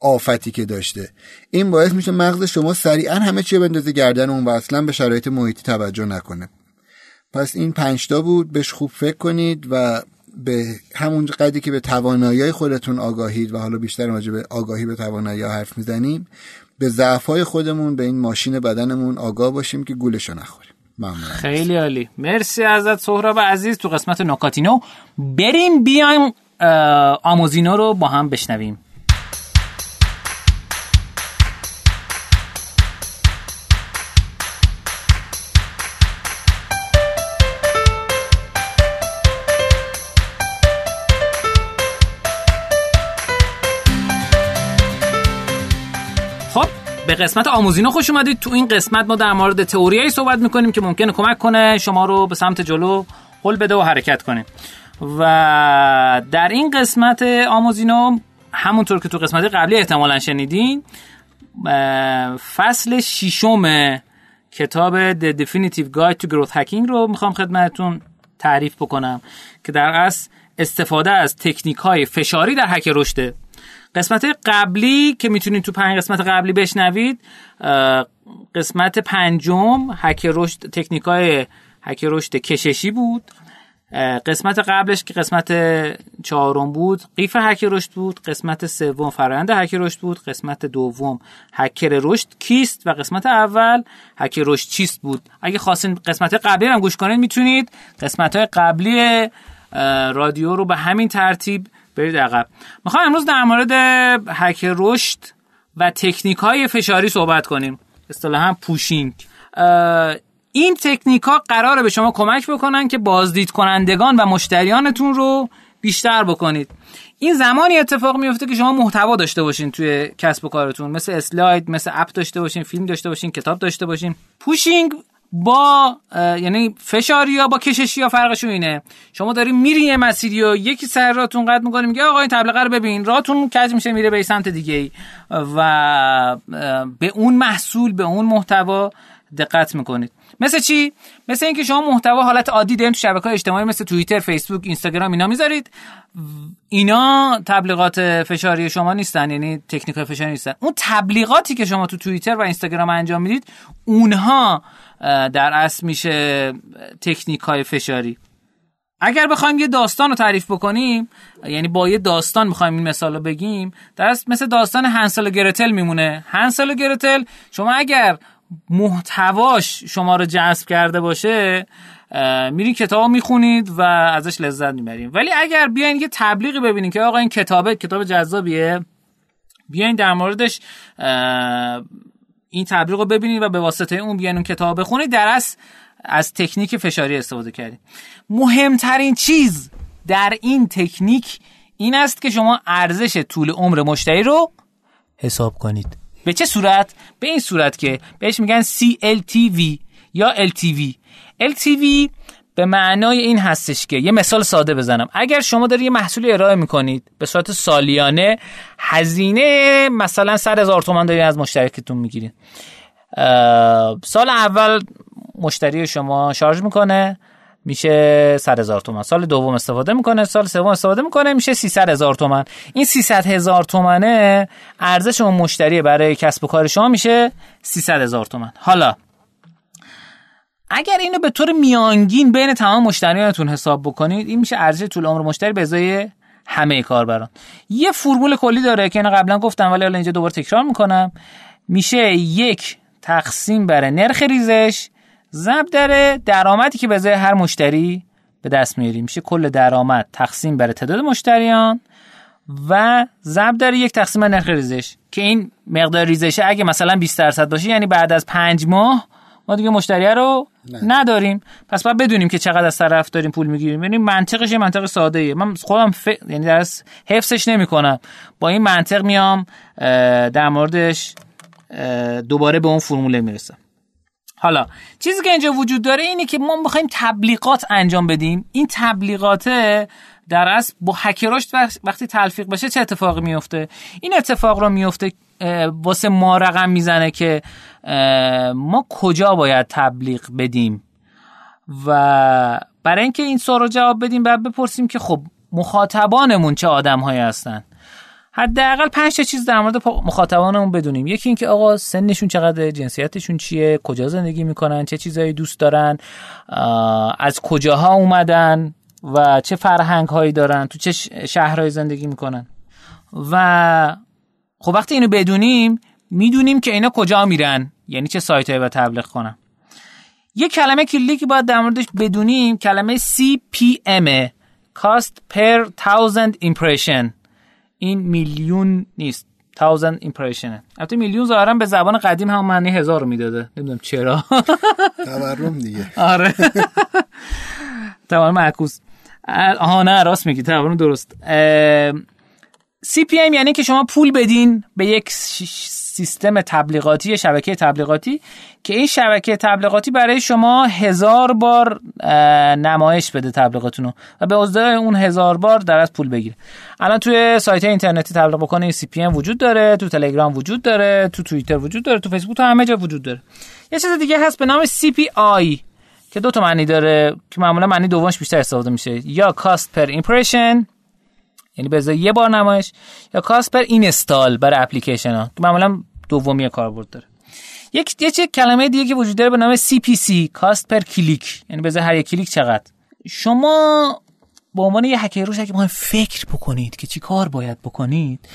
آفتی که داشته. این باعث میشه مغز شما سریعا همه چی بندازه گردن اون و اصلا به شرایط محیطی توجه نکنه. پس این پنجتا بود بهش خوب فکر کنید و به همون قدری که به توانایی خودتون آگاهید و حالا بیشتر راجع به آگاهی به توانایی حرف می‌زنیم به ضعفای خودمون به این ماشین بدنمون آگاه باشیم که گولشو نخوریم. ممنون. خیلی عالی. مرسی ازت سهراب عزیز تو قسمت نکاتینو. بریم بیایم آموزینو رو با هم بشنویم. به قسمت آموزینو خوش اومدید. تو این قسمت ما در مورد تئوریایی صحبت می‌کنیم که ممکنه کمک کنه شما رو به سمت جلو قل بده و حرکت کنه و در این قسمت آموزینو همونطور که تو قسمت قبلی احتمالا شنیدین فصل ششم کتاب The Definitive Guide to Growth Hacking رو می‌خوام خدمتتون تعریف بکنم که در اصل استفاده از تکنیک های فشاری در حک رشده قسمت قبلی که می‌تونید تو پنج قسمت قبلی بشنوید قسمت پنجم هک رشد تکنیکای هک رشد کششی بود. قسمت قبلش که قسمت چهارم بود قیف هک رشد بود. قسمت سوم فرآیند هک رشد بود. قسمت دوم هکر رشد کیست و قسمت اول هک رشد چیست بود. اگه خواستین قسمت قبلی هم گوش کنید می‌تونید. قسمت های قبلی رادیو رو به همین ترتیب برید عقب. می‌خوام امروز در مورد هک رشد و تکنیک های فشاری صحبت کنیم. اصطلاحا پوشینگ. این تکنیک ها قراره به شما کمک بکنن که بازدید کنندگان و مشتریانتون رو بیشتر بکنید. این زمانی اتفاق میفته که شما محتوا داشته باشین توی کسب و کارتون. مثل اسلاید مثل اپ داشته باشین فیلم داشته باشین کتاب داشته باشین. پوشینگ با یعنی فشاری یا با کششی یا فرقشون اینه. شما دارین میری یه مسیری و یکی سر راتون قد می‌کنه میگه آقا این تبلیغه رو ببین. راتون کج میشه میره به سمت دیگه و به اون محصول به اون محتوا دقت می‌کنید. مثل چی؟ مثل اینکه شما محتوا حالت عادی دارین تو شبکه های اجتماعی مثل توییتر فیسبوک اینستاگرام اینا می‌ذارید. اینا تبلیغات فشاری شما نیستن یعنی تکنیک فشاری نیستن. اون تبلیغاتی که شما تو توییتر و اینستاگرام انجام می‌دید اونها در اصل میشه تکنیک های فشاری. اگر بخوایم یه داستان رو تعریف بکنیم یعنی با یه داستان می‌خوایم این مثال رو بگیم در اصل مثل داستان هنسل و گرتل میمونه. هنسل و گرتل شما اگر محتواش شما رو جذب کرده باشه میرین کتاب می‌خونید و ازش لذت می‌برین. ولی اگر بیاین یه تبلیغی ببینین که آقا این کتابه کتاب جذابیه بیاین در موردش این تبلیغ رو ببینید و به واسطه اون بیاین اون کتاب بخونید در از تکنیک فشاری استفاده کردیم مهمترین چیز در این تکنیک این است که شما ارزش طول عمر مشتری رو حساب کنید. به چه صورت؟ به این صورت که بهش میگن CLTV یا LTV LTV به معنای این هستش که یه مثال ساده بزنم. اگر شما داری یه محصولی ارائه می‌کنید به صورت سالیانه هزینه مثلا 100 هزار تومان داری از مشترکتون می‌گیرید سال اول مشتری شما شارژ می‌کنه. میشه 100 هزار تومن سال دوم استفاده می‌کنه سال سوم استفاده می‌کنه میشه 300 هزار تومن این 300 هزار تومنه ارزش اون مشتری برای کسب و کار شما میشه 300 هزار تومن حالا اگر اینو به طور میانگین بین تمام مشتریانتون حساب بکنید این میشه ارزش طول عمر مشتری به ازای همه کاربران. یه فرمول کلی داره که اینو قبلا گفتم ولی حالا اینجا دوباره تکرار می‌کنم. میشه یک تقسیم بر نرخ ریزش ضرب در درآمدی که به ازای هر مشتری به دست میاریم میشه کل درآمد تقسیم بر تعداد مشتریان و ضرب در یک تقسیم نرخ ریزش که این مقدار ریزشه اگه مثلا 20 درصد باشه یعنی بعد از پنج ماه ما دیگه مشتری رو نداریم. پس باید بدونیم که چقدر از طرف داریم پول می‌گیریم. یعنی منطقش یه منطق ساده ایه من خودم ف... یعنی درس حفظش نمی‌کنم. با این منطق میام در موردش دوباره به اون فرموله می‌رسم. حالا چیزی که اینجا وجود داره اینه که ما می‌خوایم تبلیغات انجام بدیم. این تبلیغات در اصل با هکراش وقتی تلفیق بشه چه اتفاقی میفته این اتفاق رو میفته واسه ما رقم می‌زنه که ما کجا باید تبلیغ بدیم؟ و برای اینکه این سوال رو جواب بدیم باید بپرسیم که خب مخاطبانمون چه آدم هایی هستن؟ حداقل پنج تا چیز در مورد مخاطبانمون بدونیم. یکی اینکه آقا سنشون چقدر جنسیتشون چیه کجا زندگی می‌کنن چه چیزایی دوست دارن از کجاها اومدن و چه فرهنگ هایی دارن تو چه شهرهایی زندگی می‌کنن. و خب وقتی اینو بدونیم می‌دونیم که اینا کجا میرن یعنی چه سایت هایی تبلیغ کنن. یه کلمه کلی که باید در موردش بدونیم کلمه CPM Cost per thousand impression. این میلیون نیست. thousand impression. البته میلیون ظاهرا به زبان قدیم هم معنی هزار رو می‌داده. نمی‌دونم چرا. تورم دیگه. آره. تورم معکوس. آها نه راست میگی. تورم درست. CPM یعنی که شما پول بدین به یک سیستم تبلیغاتی شبکه تبلیغاتی که این شبکه تبلیغاتی برای شما هزار بار نمایش بده تبلیغاتونو و به ازده اون هزار بار در از پول بگیره. الان توی سایت اینترنتی تبلیغ بکنه این CPM وجود داره تو تلگرام وجود داره تو توییتر وجود داره تو فیسبوک تو همه جا وجود داره. یه چیز دیگه هست به نام CPI که دو تا معنی داره که معمولا معنی دومش بیشتر استفاده میشه. یا cost per impression یعنی به یه بار نمایش. یا cost per install برای اپلیکیشن ها که معمولا دومی کاربرد داره. یک یه چه کلمه دیگه که وجود داره به نام CPC cost per click. یعنی به هر یک کلیک چقدر. شما به عنوان یه هکر رشد اگه فکر بکنید که چی کار باید بکنید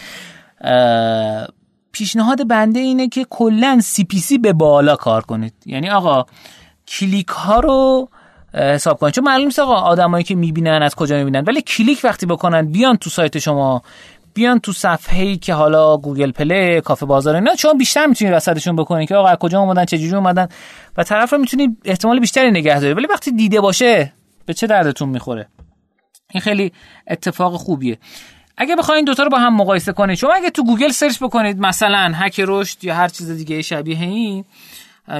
پیشنهاد بنده اینه که کلا CPC به بالا کار کنید. یعنی آقا کلیک ها رو حساب کنید. چون معلوم نیست آقا آدمایی که می‌بینن از کجا می‌بینن. ولی کلیک وقتی بکنن بیان تو سایت شما. بیان تو صفحه ای که حالا گوگل پلی کافه بازار اینا شما بیشتر می‌تونید رصدشون بکنید که آقا از کجا اومدن چه جوری اومدن. و طرف رو می‌تونید احتمال بیشتری نگه دارید. ولی وقتی دیده باشه به چه دردتون می‌خوره؟ این خیلی اتفاق خوبیه. اگه بخواید دوتا رو با هم مقایسه کنید شما اگه تو گوگل سرچ بکنید مثلا هک رشد یا هر چیز دیگه شبیه این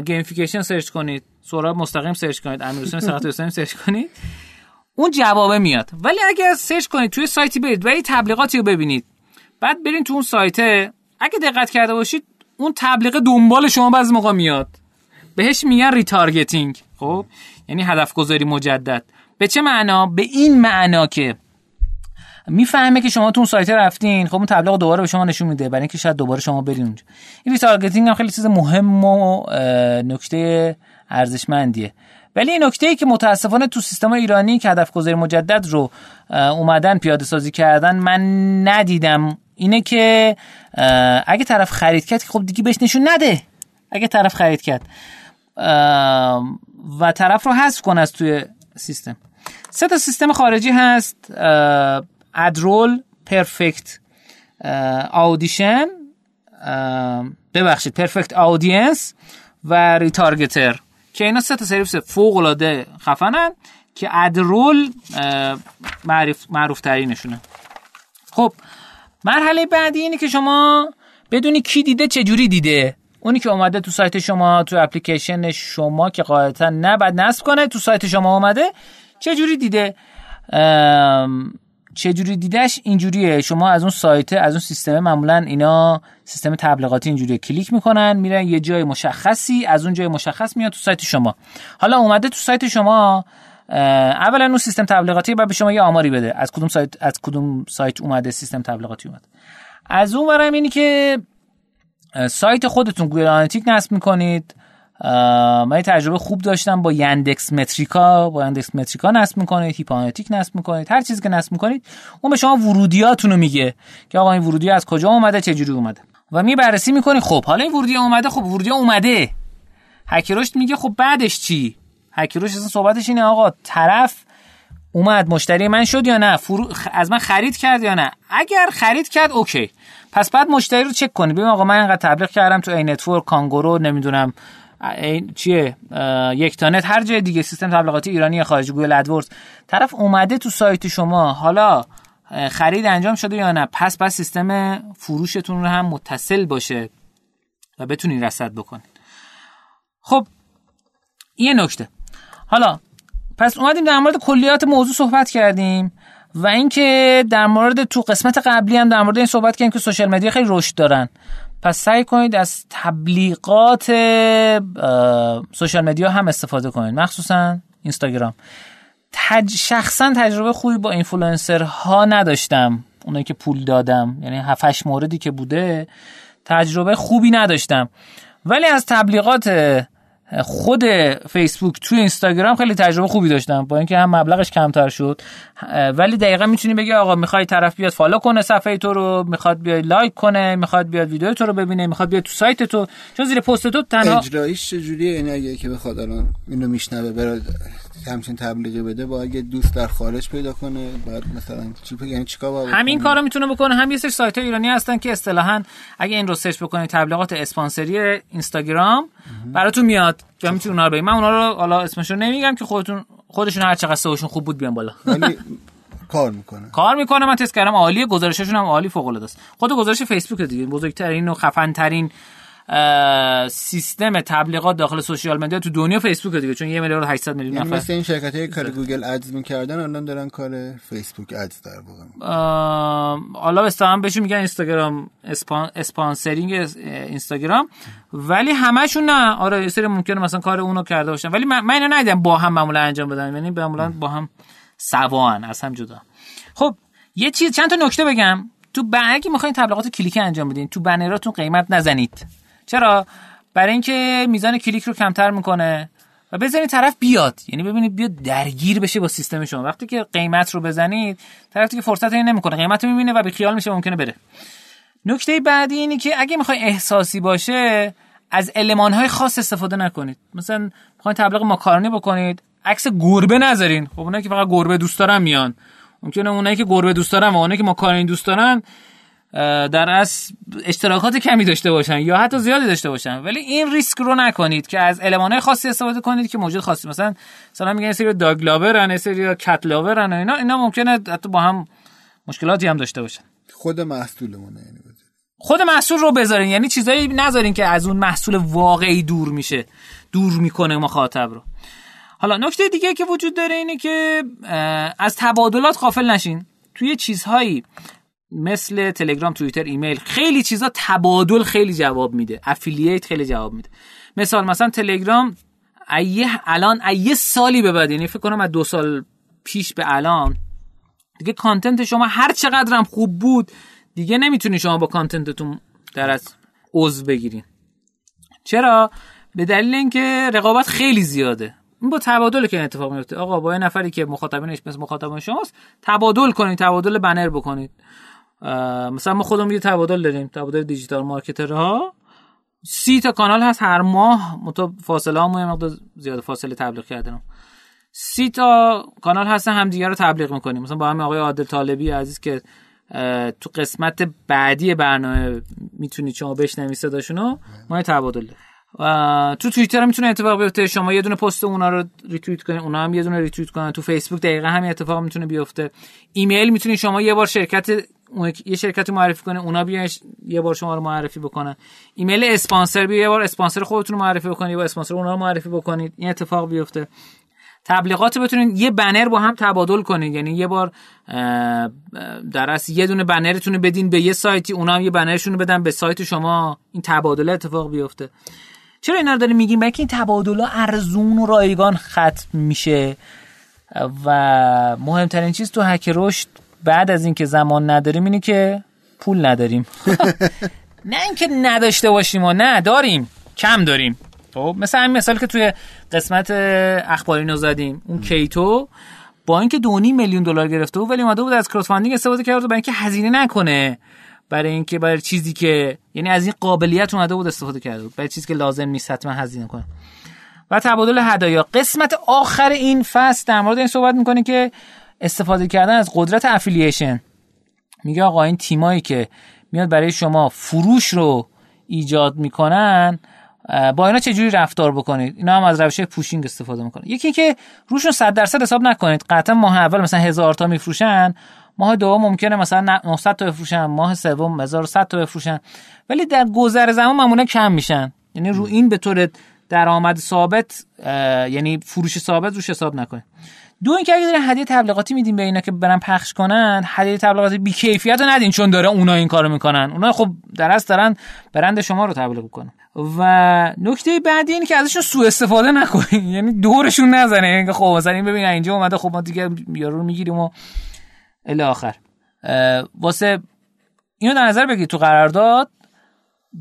gamification سرچ کنید. سهراب مستقیم سرچ کنید. سرات حسین سرچ کنید. اون جوابه میاد. ولی اگر سرچ کنید توی سایتی برید و تبلیغاتی رو ببینید. بعد برین تو اون سایت. اگه دقت کرده باشید اون تبلیغ دنبال شما بعضی موقع میاد. بهش میگن retargeting خب؟ یعنی هدف گذاری مجدد. به چه معنا؟ به این معنا که می‌فهمه که شما تو اون سایت رفتین. خب اون تبلیغ دوباره به شما نشون میده. برای اینکه شاید دوباره شما برین اونجا. این retargeting هم خیلی چیز مهم و نکته ارزشمندیه. ولی این نکته ای که متاسفانه تو سیستم ایرانی که هدف گذاری مجدد رو اومدن پیاده سازی کردن من ندیدم. اینه که اگه طرف خرید کرد خب دیگه بهش نشون نده. اگه طرف خرید کرد. و طرف رو حذف کنه از توی سیستم. سه تا سیستم خارجی هست. AdRoll Perfect Audition ببخشید Perfect Audience و ReTargeter که اینا سه تا سرویس فوق العاده خفنن که AdRoll معروف معروف ترینشونه خب مرحله بعدی اینه که شما بدونی کی دیده چه جوری دیده. اونی که اومده تو سایت شما تو اپلیکیشن شما که قاعدتا نه بعد نصب کنه تو سایت شما اومده چه جوری دیده جوری دیدش اینجوریه. شما از اون سایت از اون سیستم معمولا اینا سیستم تبلیغاتی اینجوری کلیک می‌کنن میرن یه جای مشخصی از اون جای مشخص میاد تو سایت شما. حالا اومده تو سایت شما اولا اون سیستم تبلیغاتی باید به شما یه آماری بده. از کدوم سایت از کدوم سایت اومده سیستم تبلیغاتی اومده از اون ورم اینی که سایت خودتون Google Analytics نصب می‌کنید. من تجربه خوب داشتم با Yandex Metrica. با Yandex Metrica نصب می‌کنید Heap Analytics نصب می‌کنید هر چیزی که نصب می‌کنید اون به شما ورودیاتون رو میگه که آقا این ورودی از کجا اومده چه جوری اومده. و می بررسی می‌کنی خب حالا این ورودی اومده خب ورودی اومده. هک رشد میگه خب بعدش چی؟ هک رشد اصلا صحبتش اینه آقا طرف اومد مشتری من شد یا نه؟ فرو... از من خرید کرد یا نه؟ اگر خرید کرد اوکی. پس باید مشتری رو چک کنی. ببین آقا من اینقدر تبلیغ کردم تو Anetwork کانگورو نمی‌دونم این چیه؟ یکتانت هر جای دیگه سیستم تبلیغاتی ایرانی یا خارجی Google AdWords طرف اومده تو سایت شما. حالا خرید انجام شده یا نه؟ پس پس سیستم فروشتون رو هم متصل باشه و بتونین رصد بکنید خب این نکته. حالا پس اومدیم در مورد کلیات موضوع صحبت کردیم و اینکه در مورد تو قسمت قبلی هم در مورد این صحبت کردیم که سوشال مدیا خیلی رشد دارن. پس سعی کنید از تبلیغات social media هم استفاده کنید. مخصوصا اینستاگرام. تج... شخصا تجربه خوبی با اینفلوئنسر ها نداشتم. اونایی که پول دادم. یعنی 7 موردی که بوده تجربه خوبی نداشتم. ولی از تبلیغات خود فیسبوک تو اینستاگرام خیلی تجربه خوبی داشتم. با اینکه هم مبلغش کمتر شد ولی دقیقا می‌تونی بگی آقا می‌خوای طرف بیاد follow کنه صفحه تو رو می‌خواد بیاد لایک کنه می‌خواد بیاد ویدیو تو رو ببینه می‌خواد بیاد تو سایت تو چون زیر پست تو تنها اجرایش چجوریه؟ این اگه که بخواد الان اینو میشنوه برای همچین تبلیغی بده با اگه دوست در خارج پیدا کنه بعد مثلا چی یعنی چیکار باید همین کارو می‌تونه بکنه. هم یه سری سایت ایرانی هستن که اصطلاحا اگه این رو سرچ بکنید تبلیغات اسپانسری اینستاگرام براتون میاد و می‌تونید اونها رو من اونها رو حالا اسمش رو نمیگم که خودتون خودشون هر چقدر سوشون خوب بود بیان بالا. ولی کار می‌کنه. کار می‌کنه. من تست کردم عالیه گزارششون هم عالی فوق العاده است. خود گزارش فیسبوک دیگه بزرگترین و خفن ترین سیستم تبلیغات داخل social media تو دنیا فیسبوک دیگه چون یه میلیارد 800 میلیون یعنی نفر. مثل این شرکت های کار Google Ads می‌کردن الان دارن کار Facebook Ads در واقع حالا اصطلاحا بهش میگن اینستاگرام spon... sponsoring اینستاگرام. ولی همشون نه. آره یه سری ممکنه مثلا کار اونو کرده باشن. ولی من, من اینو ندیدم با هم معمولا انجام بدن. یعنی معمولا با هم سوا ان از هم جدا. خب یه چیز چند تا نکته بگم. تو اگه می‌خواین تبلیغات کلیکی انجام بدین تو بنراتون قیمت نزنید. چرا؟ برای اینکه میزان کلیک رو کمتر می‌کنه. و بزنید طرف بیاد. یعنی ببینید بیاد درگیر بشه با سیستم شما. وقتی که قیمت رو بزنید طرف که فرصت این نمی‌کنه. قیمت رو می‌بینه و بی خیال میشه ممکنه بره. نکته بعدی اینه که اگه می‌خوای احساسی باشه از های خاص استفاده نکنید. مثلا می‌خواین تبلیغ ماکارونی بکنید عکس گربه نذارین. خب اونایی که فقط گربه دوست دارن میان. ممکنه اونایی که گربه دوست دارن و اونایی که ماکارونی دوست دارن در از اشتراکات کمی داشته باشن یا حتی زیادی داشته باشن. ولی این ریسک رو نکنید که از المانهای خاصی استفاده کنید که موجود خاصی. مثلا مثلا میگن سری داگ لاورن سری کت لاورن اینا. اینا ممکنه حتی با هم مشکلاتی هم داشته باشن. خود محصولمونه یعنی خود محصول رو بذارین. یعنی چیزایی نذارین که از اون محصول واقعی دور میشه. دور می‌کنه مخاطب رو. حالا نکته دیگه که وجود داره اینه که از تبادلات غافل نشین. توی چیزهایی مثل تلگرام توییتر ایمیل خیلی چیزا تبادل خیلی جواب میده. affiliate خیلی جواب میده. مثال مثلا تلگرام ایه الان ایه سالی به بعد یعنی فکر کنم از دو سال پیش به الان دیگه content شما هر چقدرم خوب بود دیگه نمی‌تونی شما با content تون در از عضو بگیرین. چرا؟ به دلیل اینکه رقابت خیلی زیاده. این با تبادل که اتفاق میفته. آقا با یه نفری که مخاطبینش مثل مخاطبان شماست تبادل کنید تبادل بنر بکنید مثلا ما خودمون یه تبادل داریم تبادل دیجیتال مارکترها. سی تا کانال هست هر ماه. متو فاصله همون مقدار زیاد فاصله تبلیغ کردن. سی تا کانال هستن همدیگه رو تبلیغ می‌کنیم. مثلا با همین آقای عادل طالبی عزیز که تو قسمت بعدی برنامه می‌تونید شما بشنوید صداشونو ما تبادل تو توییتر هم می‌تونه اتفاق بیفته. شما یه دونه پست اونا رو ریتوییت کنید اونا هم یه دونه ریتوییت کنن. تو فیسبوک دقیقا همین اتفاق می‌تونه بیفته. ایمیل می‌تونید شما یه بار شرکت یه شرکتی معرفی کنه اونا بیان یه بار شما رو معرفی بکنن. ایمیل اسپانسر بیا یه بار اسپانسر خودتون رو معرفی بکنید بار اسپانسر اونا رو معرفی بکنید. این اتفاق بیفته. تبلیغات بتونید یه بنر با هم تبادل کنید. یعنی یه بار در اصل یه دونه بنرتون رو بدین به یه سایتی اونا هم یه بنرشون رو بدن به سایت شما. این تبادله اتفاق بیفته. چرا اینا رو داریم میگیم؟ این تبادل ارزون و رایگان ختم میشه. و مهمترین چیز تو هک رشد بعد از اینکه زمان نداریم اینه که پول نداریم. نه اینکه نداشته باشیم و نه داریم. کم داریم. خب مثل همین مثال که توی قسمت اخباری نو زدیم. اون کیتو با اینکه دونی میلیون دلار گرفته بود ولی اومده بود از کراودفاندینگ استفاده کرد برای اینکه هزینه نکنه. برای اینکه برای چیزی که یعنی از این قابلیت اومده بود استفاده کرده بود. برای چیزی که لازم نیست حتما هزینه کنه. و تبادل هدایا. قسمت آخر این فصل در مورد این صحبت می‌کنه که استفاده کردن از قدرت affiliation میگه آقا این تیمایی که میاد برای شما فروش رو ایجاد می‌کنن با اینا چجوری رفتار بکنید؟ اینا هم از روش pushing استفاده می‌کنن. یکی که روشون 100 درصد حساب نکنید. قطعا ماه اول مثلا هزار تا میفروشن ماه دوم ممکنه مثلا 900 تا بفروشن ماه سوم 1100 تا بفروشن. ولی در گذر زمان معمولا کم میشن. یعنی رو این به طور درآمد ثابت یعنی فروش ثابت روش حساب نکنید. دو اینکه اگه دارین هدیه تبلیغاتی میدین به اینا که برن پخش کنن هدیه تبلیغاتی بی کیفیت رو ندین چون داره اونا این کارو می‌کنن. اونا خب در اصل دارن برند شما رو تبلیغ می‌کنن. و نکته بعدی اینه که ازشون سوء استفاده نکنین. یعنی دورشون نزنه یعنی خب مثلا این ببین اینجا اومده خب ما دیگه یارو رو می‌گیریم و الی آخر. واسه اینو در نظر بگیرید تو قرارداد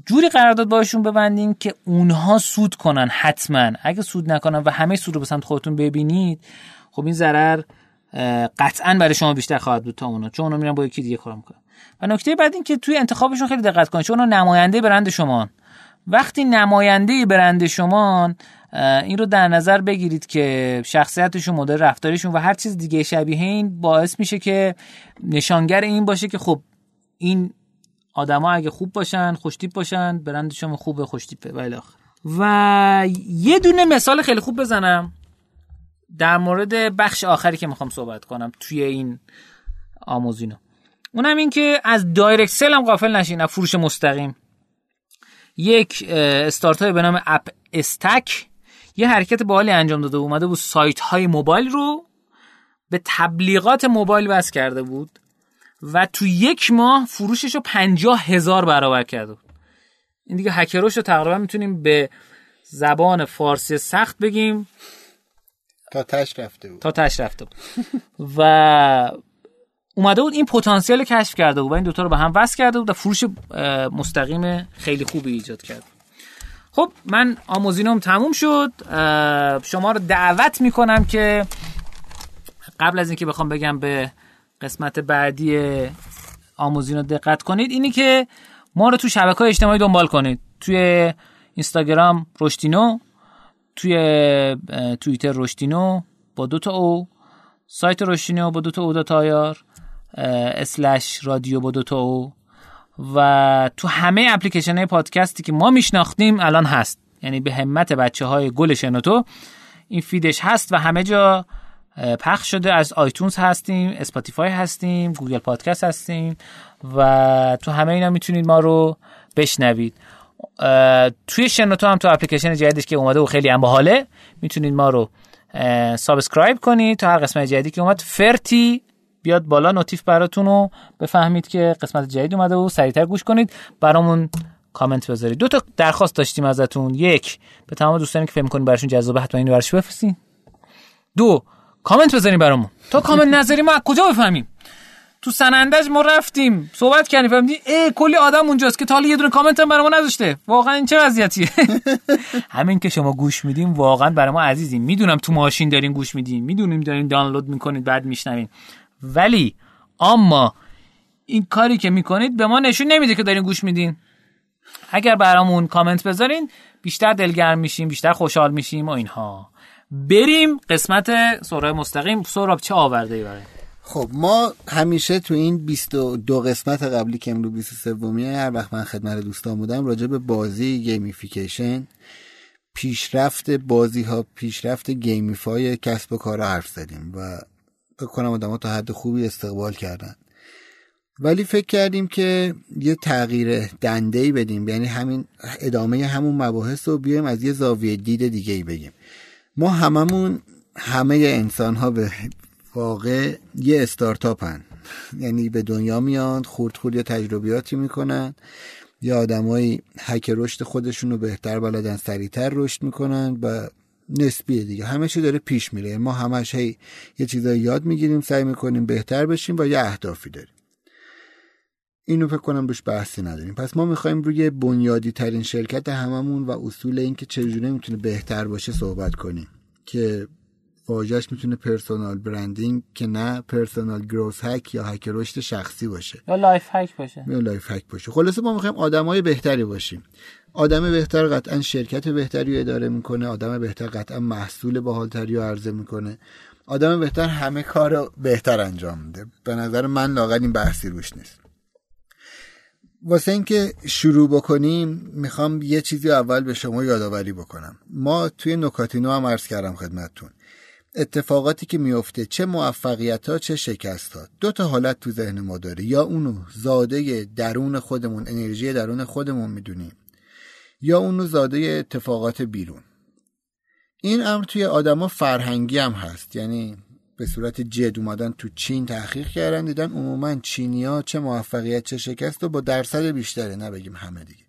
جوری قرارداد باشون ببندین که اونها سود کنن حتما. اگه سود نکنن و همه سود رو به سمت خودتون ببینید خب این ضرر قطعا برای شما بیشتر خواهد بود تا اونا چون اونا میرن با یکی دیگه کار می‌کنن. و نکته بعد این که توی انتخابشون خیلی دقت کنید چون اونا نماینده برند شما وقتی نماینده برند شما این رو در نظر بگیرید که شخصیتشون مدل رفتاریشون و هر چیز دیگه شبیه این باعث میشه که نشانگر این باشه که خب این آدما اگه خوب باشن خوشتیپ باشن برند شما خوبه خوشتیپه. و و یه دونه مثال خیلی خوب بزنم. در مورد بخش آخری که می‌خوام صحبت کنم توی این آموزینو. اونم این که از دایرکت سل هم غافل نشین فروش مستقیم. یک استارت های به نام اپ استک. یه حرکت باحالی انجام داده اومده بود سایت های موبایل رو به تبلیغات موبایل بس کرده بود و تو یک ماه فروشش رو پنجاه هزار برابر کرده بود. این دیگه هکروش رو تقریبا می‌تونیم به زبان فارسی سخت بگیم. تا تش رفته بود. تا تش رفته بود. و اومده بود این پتانسیل کشف کرده بود و این دوتا رو به هم وصل کرده بود و فروش مستقیم خیلی خوبی ایجاد کرد. خب من آموزینم تموم شد. شما رو دعوت می‌کنم که قبل از اینکه بخوام بگم به قسمت بعدی آموزین رو دقت کنید اینی که ما رو تو شبکه اجتماعی دنبال کنید. توی اینستاگرام رشتینو توی توییتر رشتینو با دو تا او سایت رشتینو با دو تا او دا تایار اسلش رادیو با دو تا او و تو همه اپلیکیشن های پادکستی که ما میشناختیم الان هست. یعنی به همت بچه های گل شنوتو این feed ش هست و همه جا پخش شده. از iTunes هستیم Spotify هستیم Google Podcast هستیم و تو همه اینا می‌تونید ما رو بشنوید. توی شنوتو هم تو اپلیکیشن جدیدش که اومده و خیلی هم باحاله می‌تونید ما رو subscribe کنید تا هر قسمت جدیدی که اومد. فرتی بیاد بالا notif براتون رو بفهمید که قسمت جدید اومده و سریعتر گوش کنید. برامون کامنت بذارید. دو تا درخواست داشتیم ازتون. یک به تمام دوستانی که فکر می‌کنید براشون جذابه حتما اینو برش بفرستین. دو کامنت بذارین برامون. تا کامنت نظری ما کجا بفهمیم؟ تو سنندج ما رفتیم. صحبت کردیم. فهمیدی ای کلی آدم اونجاست که تا یه دونه کامنت هم برای ما نذاشته. واقعا این چه وضعیتیه؟ همین که شما گوش میدیم واقعا برای ما عزیزیم می‌دونم تو ماشین دارین گوش میدین. می‌دونیم دارین دانلود می‌کنید بعد میشنوین. ولی اما این کاری که می‌کنید به ما نشون نمیده که دارین گوش میدین. اگر برامون کامنت بذارین بیشتر دلگرم میشیم بیشتر خوشحال میشیم و اینها. بریم قسمت سورای مستقیم. سهراب چه آورده ای برای؟ خب ما همیشه تو این 22 قسمت قبلی که امرو 23 هر وقت من خدمت دوستان بودم راجع به بازی gamification پیشرفت بازی ها پیشرفت gamify کسب و کار حرف زدیم و بکنم آدم ها تا حد خوبی استقبال کردن. ولی فکر کردیم که یه تغییر دنده ای بدیم یعنی همین ادامه همون مباحث رو بیایم از یه زاویه دید دیگه ای بگیم. ما هممون همه انسان ها به واقع یه استارتاپ هن. یعنی به دنیا میان خورد خورد یا تجربیاتی می‌کنن. یا آدمایی حک رشد خودشون رو بهتر بلدن سریعتر رشد می‌کنن و نسبیه دیگه. همه چی داره پیش میره. ما همش هی یه چیزایی یاد می‌گیریم سعی می‌کنیم بهتر بشیم و یه اهدافی داریم. اینو فکر کنم روش بحثی نداریم. پس ما می‌خوایم روی بنیادی ترین شرکت هممون و اصول اینکه چجوری می‌تونه بهتر باشه صحبت کنیم. که واژهش می‌تونه personal branding که نه personal growth hack یا هک رشد شخصی باشه. یا life hack باشه. یا life hack باشه. خلاصه ما می‌خوایم آدمای بهتری باشیم. آدم بهتر قطعا شرکت بهتری رو اداره می‌کنه آدم بهتر قطعا محصول باحالتری رو عرضه می‌کنه. آدم بهتر همه کار رو بهتر انجام میده. به نظر من لاغر این بحثی روش نیست. واسه اینکه شروع بکنیم می‌خوام یه چیزی اول به شما یادآوری بکنم. ما توی نکاتینو هم عرض کردم خدمتتون. اتفاقاتی که میفته چه موفقیت ها چه شکست ها دو تا حالت تو ذهن ما داره. یا اونو زاده درون خودمون انرژی درون خودمون می‌دونیم یا اونو زاده اتفاقات بیرون. این امر توی آدما فرهنگی هم هست. یعنی به صورت جد اومدن تو چین تحقیق کردن دیدن عموما چینیا چه موفقیت چه شکست و با درصد بیشتره. نبگیم همه دیگه.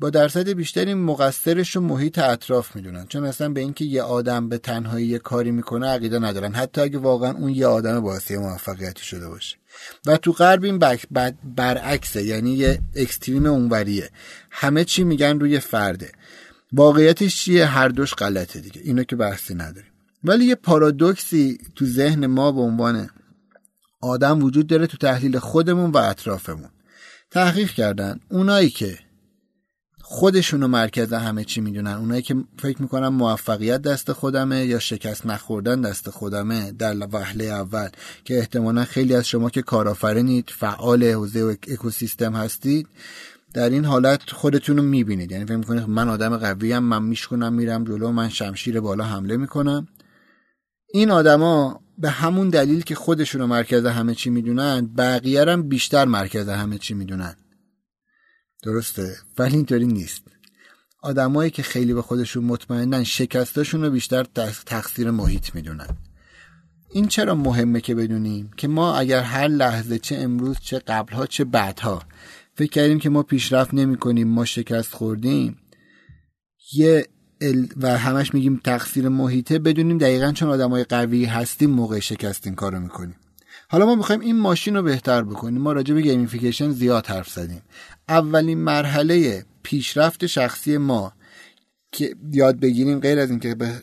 با درصد بیشتری مقصرش رو محیط اطراف می‌دونن. چون اصلا به اینکه یه آدم به تنهایی یه کاری می‌کنه عقیده ندارن. حتی اگه واقعا اون یه آدم باعث موفقیتی شده باشه. و تو غرب این برعکسه. یعنی یه اکستریم اونوریه. همه چی میگن روی فرده. واقعیتش چیه؟ هر دوش غلطه دیگه. اینو که بحثی نداریم. ولی یه پارادوکسی تو ذهن ما به عنوان آدم وجود داره تو تحلیل خودمون و اطرافمون. تحقیق کردن اونایی که خودشونو مرکز همه چی می‌دونن. اونایی که فکر می‌کنن موفقیت دست خودمه یا شکست نخوردن دست خودمه در وهله اول. که احتمالا خیلی از شما که کارآفرینید فعال حوزه و اکوسیستم هستید در این حالت خودتون رو می‌بینید. یعنی فکر می‌کنید من آدم قویم من میشکنم میرم جلو من شمشیر بالا حمله می‌کنم. این آدما به همون دلیل که خودشون رو مرکز همه چی می‌دونن بقیه هم بیشتر مرکز همه چی می‌دونن. درسته. ولی اینطوری نیست. آدمایی که خیلی به خودشون مطمئنن شکستاشون رو بیشتر تقصیر محیط می‌دونن. این چرا مهمه که بدونیم که ما اگر هر لحظه چه امروز چه قبلها چه بعدها فکر کردیم که ما پیشرفت نمی کنیم ما شکست خوردیم یه و همش میگیم تقصیر محیطه بدونیم دقیقا چون آدمای قوی هستیم موقع شکست این کارو می‌کنیم. حالا ما می‌خوایم این ماشین رو بهتر بکنیم. ما راجع به گیمفیکیشن زیاد حرف زدیم. اولین مرحله پیشرفت شخصی ما که یاد بگیریم غیر از اینکه به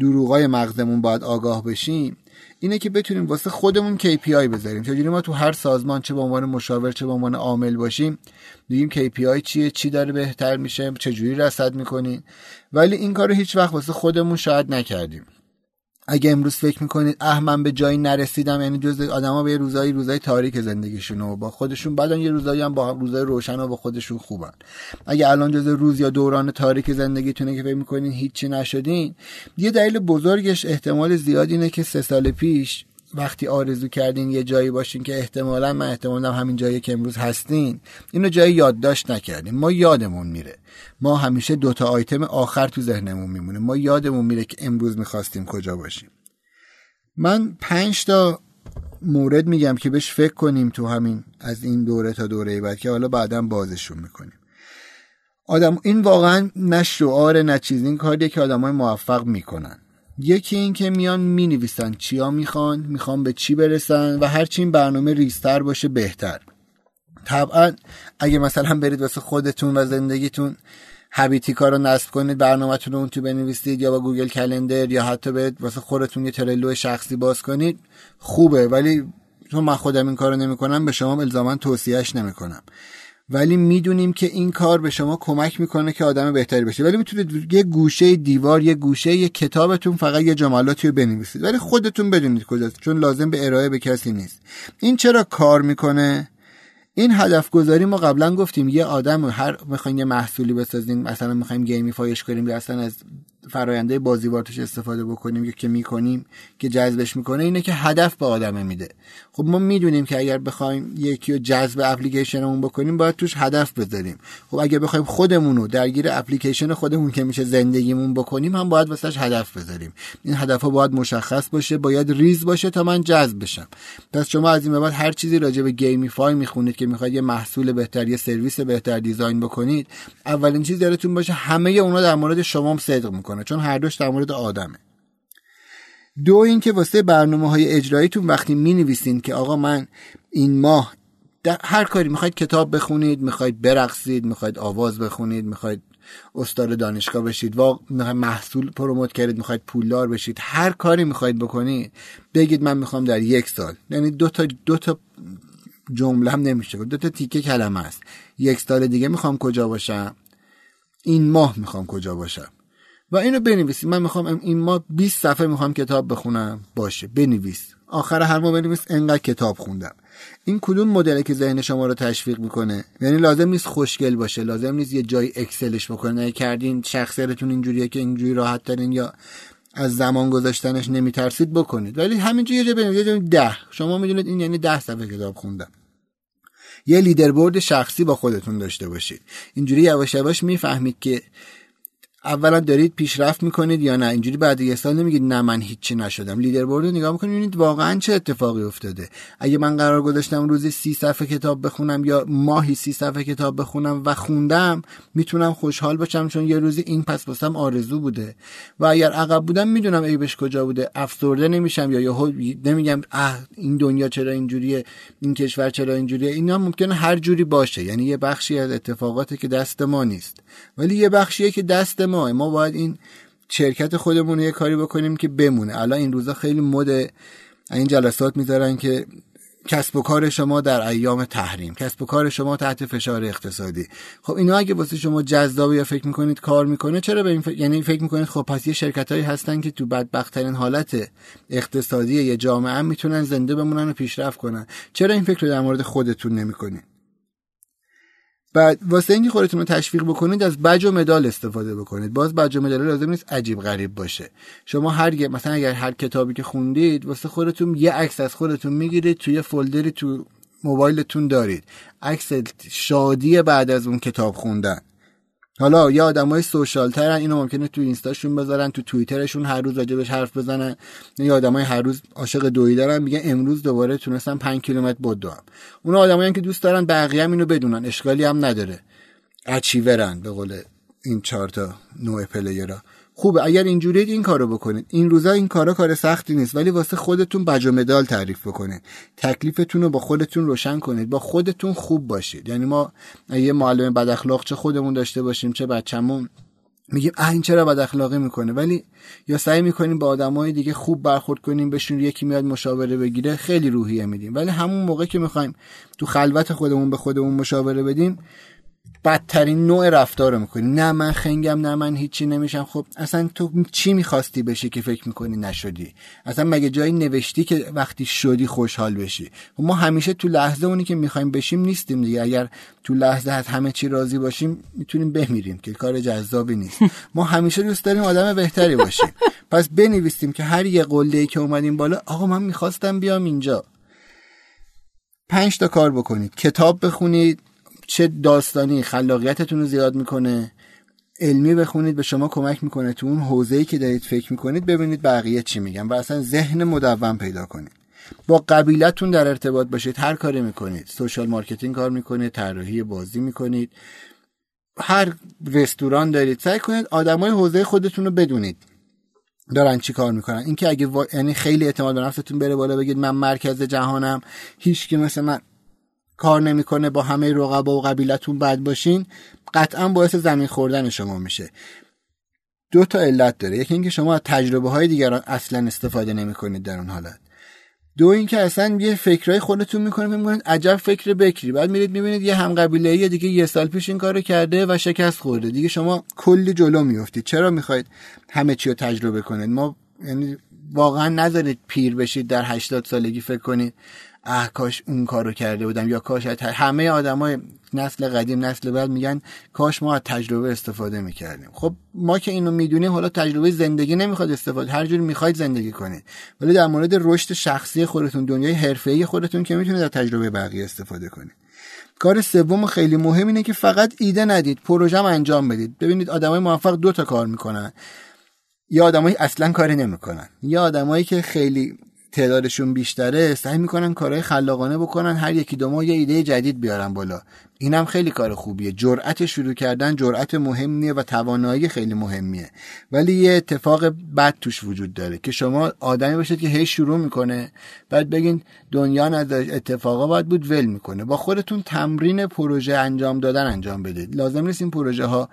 دروغای مغزمون باید آگاه بشیم اینه که بتونیم واسه خودمون KPI بذاریم. چجوری ما تو هر سازمان چه به عنوان مشاور چه به عنوان عامل باشیم بگیم KPI چیه چی داره بهتر میشه چجوری رصد می‌کنین ولی این کارو هیچ وقت واسه خودمون شاید نکردیم. اگه امروز فکر می‌کنید اه من به جایی نرسیدم. یعنی جز آدما به روزایی روزای تاریک زندگیشون و با خودشون بعدن یه روزایی هم با روزای روشن و با خودشون خوبن. اگه الان جز روز یا دوران تاریک زندگیتونه که فکر می‌کنین هیچی نشدین یه دلیل بزرگش احتمال زیاد اینه که سه سال پیش وقتی آرزو کردین یه جایی باشین که احتمالا من احتمالا همین جایی که امروز هستین اینو جایی یادداشت نکردیم. ما یادمون میره. ما همیشه دوتا آیتم آخر تو ذهنمون میمونه. ما یادمون میره که امروز می‌خواستیم کجا باشیم. من پنج تا مورد میگم که بهش فکر کنیم تو همین از این دوره تا دوره بعد که حالا بعدا بازشون می‌کنیم. آدم این واقعا نه شعار نه چیز. این کاریه که آدمای موفق می‌کنن. یکی این که میان می نویسن چیا می‌خوان می‌خوان به چی برسن و هرچی این برنامه ریستر باشه بهتر. طبعا اگه مثلا برید واسه خودتون و زندگیتون هبیتی کار رو نصب کنید برنامهتون رو اون تو بنویسید یا با گوگل کلندر یا حتی برید واسه خودتون یه ترلو شخصی باز کنید خوبه. ولی چون من خودم این کارو نمی‌کنم به شما الزاما توصیهش نمی‌کنم. ولی می‌دونیم که این کار به شما کمک می‌کنه که آدم بهتری بشه. ولی می‌تونید یه گوشه دیوار یه گوشه یه کتابتون فقط یه جملاتی رو بنویسید. ولی خودتون بدونید کجاست چون لازم به ارائه به کسی نیست. این چرا کار می‌کنه؟ این هدف گذاری ما قبلا گفتیم یه آدم هر می‌خواین یه محصولی بسازین مثلا می‌خوایم گیمیفایش کنیم یا اصلا از فراینده بازیوار توش استفاده بکنیم که می‌کنیم که جذبش می‌کنه اینه که هدف به آدم میده. خب ما می‌دونیم که اگر بخوایم یکی رو جذب اپلیکیشنمون بکنیم باید توش هدف بذاریم. خب اگر بخوایم خودمون رو درگیر اپلیکیشن خودمون که میشه زندگیمون بکنیم هم باید واسش هدف بذاریم. این هدف ها باید مشخص باشه باید ریز باشه تا من جذب بشم. پس شما از این بعد هر چیزی راجع به gamify می‌خونید که می‌خواید یه محصول بهتر یه سرویس بهتر design بکنید اولین چیز یادتون باشه همه اونا در مورد شما صدق می‌کنه چون هر دوش در مورد آدمه. دو اینکه واسه برنامه های اجراییتون وقتی می نویسین که آقا من این ماه در هر کاری می‌خواید کتاب بخونید می‌خواید برقصید می‌خواید آواز بخونید می‌خواید استاد دانشگاه بشید و محصول پروموت کردید می‌خواید پولدار بشید هر کاری می‌خواید بکنید بگید من می‌خوام در یک سال. یعنی دو تا دو تا جمله هم نمیشه دو تا تیکه کلمه است. یک سال دیگه می‌خوام کجا باشم؟ این ماه می‌خوام کجا باشم؟ و اینو بنویسی من می‌خوام این ماه 20 صفحه می‌خوام کتاب بخونم. باشه بنویس. آخر هر ماه بنویس انقدر کتاب خوندم. این کدوم مدلی که ذهن شما رو تشویق می‌کنه؟ یعنی لازم نیست خوشگل باشه لازم نیست یه جای اکسلش بکنه کردین شخصیتتون اینجوریه که اینجوری راحت ترین یا از زمان گذاشتنش نمیترسید بکنید. ولی همینجوری یه جا بنویسید ده. شما می‌دونید این یعنی ده صفحه کتاب خوندم. یه لیدربورد شخصی با خودتون داشته باشید. اینجوری یواش یواش می‌فهمید که اولا دارید پیشرفت می‌کنید یا نه؟ اینجوری بعد یه سال نمیگید نه من هیچی نشدم. لیدربورد رو نگاه می‌کنید ببینید واقعا چه اتفاقی افتاده. اگه من قرار گذاشتم روزی سی صفحه کتاب بخونم یا ماهی سی صفحه کتاب بخونم و خوندم می‌تونم خوشحال باشم چون یه روزی این پس باسم آرزو بوده. و اگر عقب بودم می‌دونم عیبش کجا بوده. افسرده نمیشم یا یهو نمیگم اه این دنیا چرا اینجوریه؟ این کشور چرا اینجوریه؟ اینا ممکنه هر جوری باشه. یعنی یه بخشی از اتفاقاتی که دست ما نیست. ولی یه بخشیه که دست ما ما باید این شرکت خودمون یه کاری بکنیم که بمونه. الان این روزا خیلی مد این جلسات می‌ذارن که کسب و کار شما در ایام تحریم کسب و کار شما تحت فشار اقتصادی. خب اینا اگه واسه شما جذاب یا فکر می‌کنید کار می‌کنه چرا به این یعنی فکر می‌کنید خب پس یه شرکت هایی هستن که تو بدبختترین حالت اقتصادی یه جامعه می‌تونن زنده بمونن و پیشرفت کنن. چرا این فکر رو در مورد خودتون نمی‌کنید؟ بعد واسه اینکه خودتون رو تشویق بکنید از بج و مدال استفاده بکنید. باز بج و مدال لازم نیست عجیب غریب باشه. شما هر مثلا اگر هر کتابی که خوندید واسه خودتون یه عکس از خودتون می‌گیرید توی فولدری تو موبایلتون دارید. عکس شادی بعد از اون کتاب خوندن. حالا یا آدمای سوشال ترن اینو ممکنه تو اینستاشون بذارن تو توییترشون هر روز راجبش حرف بزنن. یا آدمای هر روز عاشق دویی دارن میگن امروز دوباره تونستم 5 کیلومتر بدوم اون آدمایی که دوست دارن بقیه هم اینو بدونن اشکالی هم نداره. اچیورن به قول این چهار تا نوع پلیرها. خوبه. اگر اینجوری این کارو بکنید. این روزا این کارا کار سختی نیست ولی واسه خودتون بج مدال تعریف بکنید. تکلیفتون رو با خودتون روشن کنید. با خودتون خوب باشید. یعنی ما یه معلم بد اخلاق چه خودمون داشته باشیم چه بچه‌مون. میگیم اه این چرا بد اخلاقی می‌کنه؟ ولی یا سعی می‌کنیم با آدمای دیگه خوب برخورد کنیم بهشون یکی میاد مشاوره بگیره خیلی روحیه میدیم. ولی همون موقع که می‌خوایم تو خلوت خودمون به خودمون مشاوره بدیم بدترین نوع رفتار رو می‌کنی. نه من خنگم نه من هیچی نمیشم. خب اصلا تو چی می‌خواستی بشی که فکر می‌کنی نشدی؟ اصلا مگه جایی نوشتی که وقتی شدی خوشحال بشی؟ خب ما همیشه تو لحظه اونی که می‌خوایم بشیم نیستیم دیگه. اگر تو لحظه از همه چی راضی باشیم می‌تونیم بمیریم که کار جذابی نیست. ما همیشه دوست داریم آدم بهتری باشیم. پس بنویسیم که هر یه قله که اومدیم بالا آقا من می‌خواستم بیام اینجا. پنج تا کار بکنید. کتاب بخونید. چه داستانی خلاقیتتون رو زیاد می‌کنه. علمی بخونید به شما کمک می‌کنه تو اون حوزه‌ای که دارید فکر می‌کنید ببینید بقیه چی میگن و اصلا ذهن مدون پیدا کنید. با قبیلتون در ارتباط باشید هر کاری می‌کنید. social marketing کار می‌کنید طراحی بازی می‌کنید. هر رستوران دارید. سعی کنید آدمای حوزه خودتون رو بدونید دارن چی کار می‌کنن. اینکه اگه یعنی خیلی اعتماد به نفستون بره بالا بگید من مرکز جهانم هیچ کی مثل من کار نمی‌کنه با همه رقبا و قبیلتون بد باشین قطعا باعث زمین خوردن شما میشه. دو تا علت داره. یکی اینکه شما از تجربه های دیگران اصلا استفاده نمی‌کنید در اون حالت. دو اینکه اصلا یه فکرای خودتون می‌کنه می‌کنید عجب فکر بکری. بعد میرید می‌بینید یه هم قبیله دیگه یه سال پیش این کارو کرده و شکست خورده. دیگه شما کلی جلو میفتید چرا می‌خواید همه چی رو تجربه کنید؟ ما یعنی واقعا نذارید پیر بشید در 80 سالگی فکر کنید اه کاش اون کارو کرده بودم. یا کاش همه آدمای نسل قدیم نسل بعد میگن کاش ما از تجربه استفاده می‌کردیم. خب ما که اینو می‌دونیم حالا تجربه زندگی نمی‌خواد استفاده هر می‌خواید زندگی کنید. ولی در مورد رشد شخصی خودتون دنیای حرفه‌ای خودتون که می‌تونید از تجربه بقیه استفاده کنید. کار سوم خیلی مهم اینه که فقط ایده ندید پروژه انجام بدید. ببینید آدمای موفق دو تا کار می‌کنن. یا آدمایی اصلا کاری نمی‌کنن. یا آدمایی که خیلی تعدادشون بیشتره سعی می‌کنن کارهای خلاقانه بکنن هر یکی دو ماه یه ایده جدید بیارن بالا. اینم خیلی کار خوبیه. جرأت شروع کردن جرأت مهمیه و توانایی خیلی مهمیه. ولی یه اتفاق بد توش وجود داره که شما آدمی باشید که هی شروع می‌کنه بعد بگین دنیا نداشت اتفاقا باید بود ول می‌کنه. با خودتون تمرین پروژه انجام دادن انجام بدید. لازم نیست این پروژه ها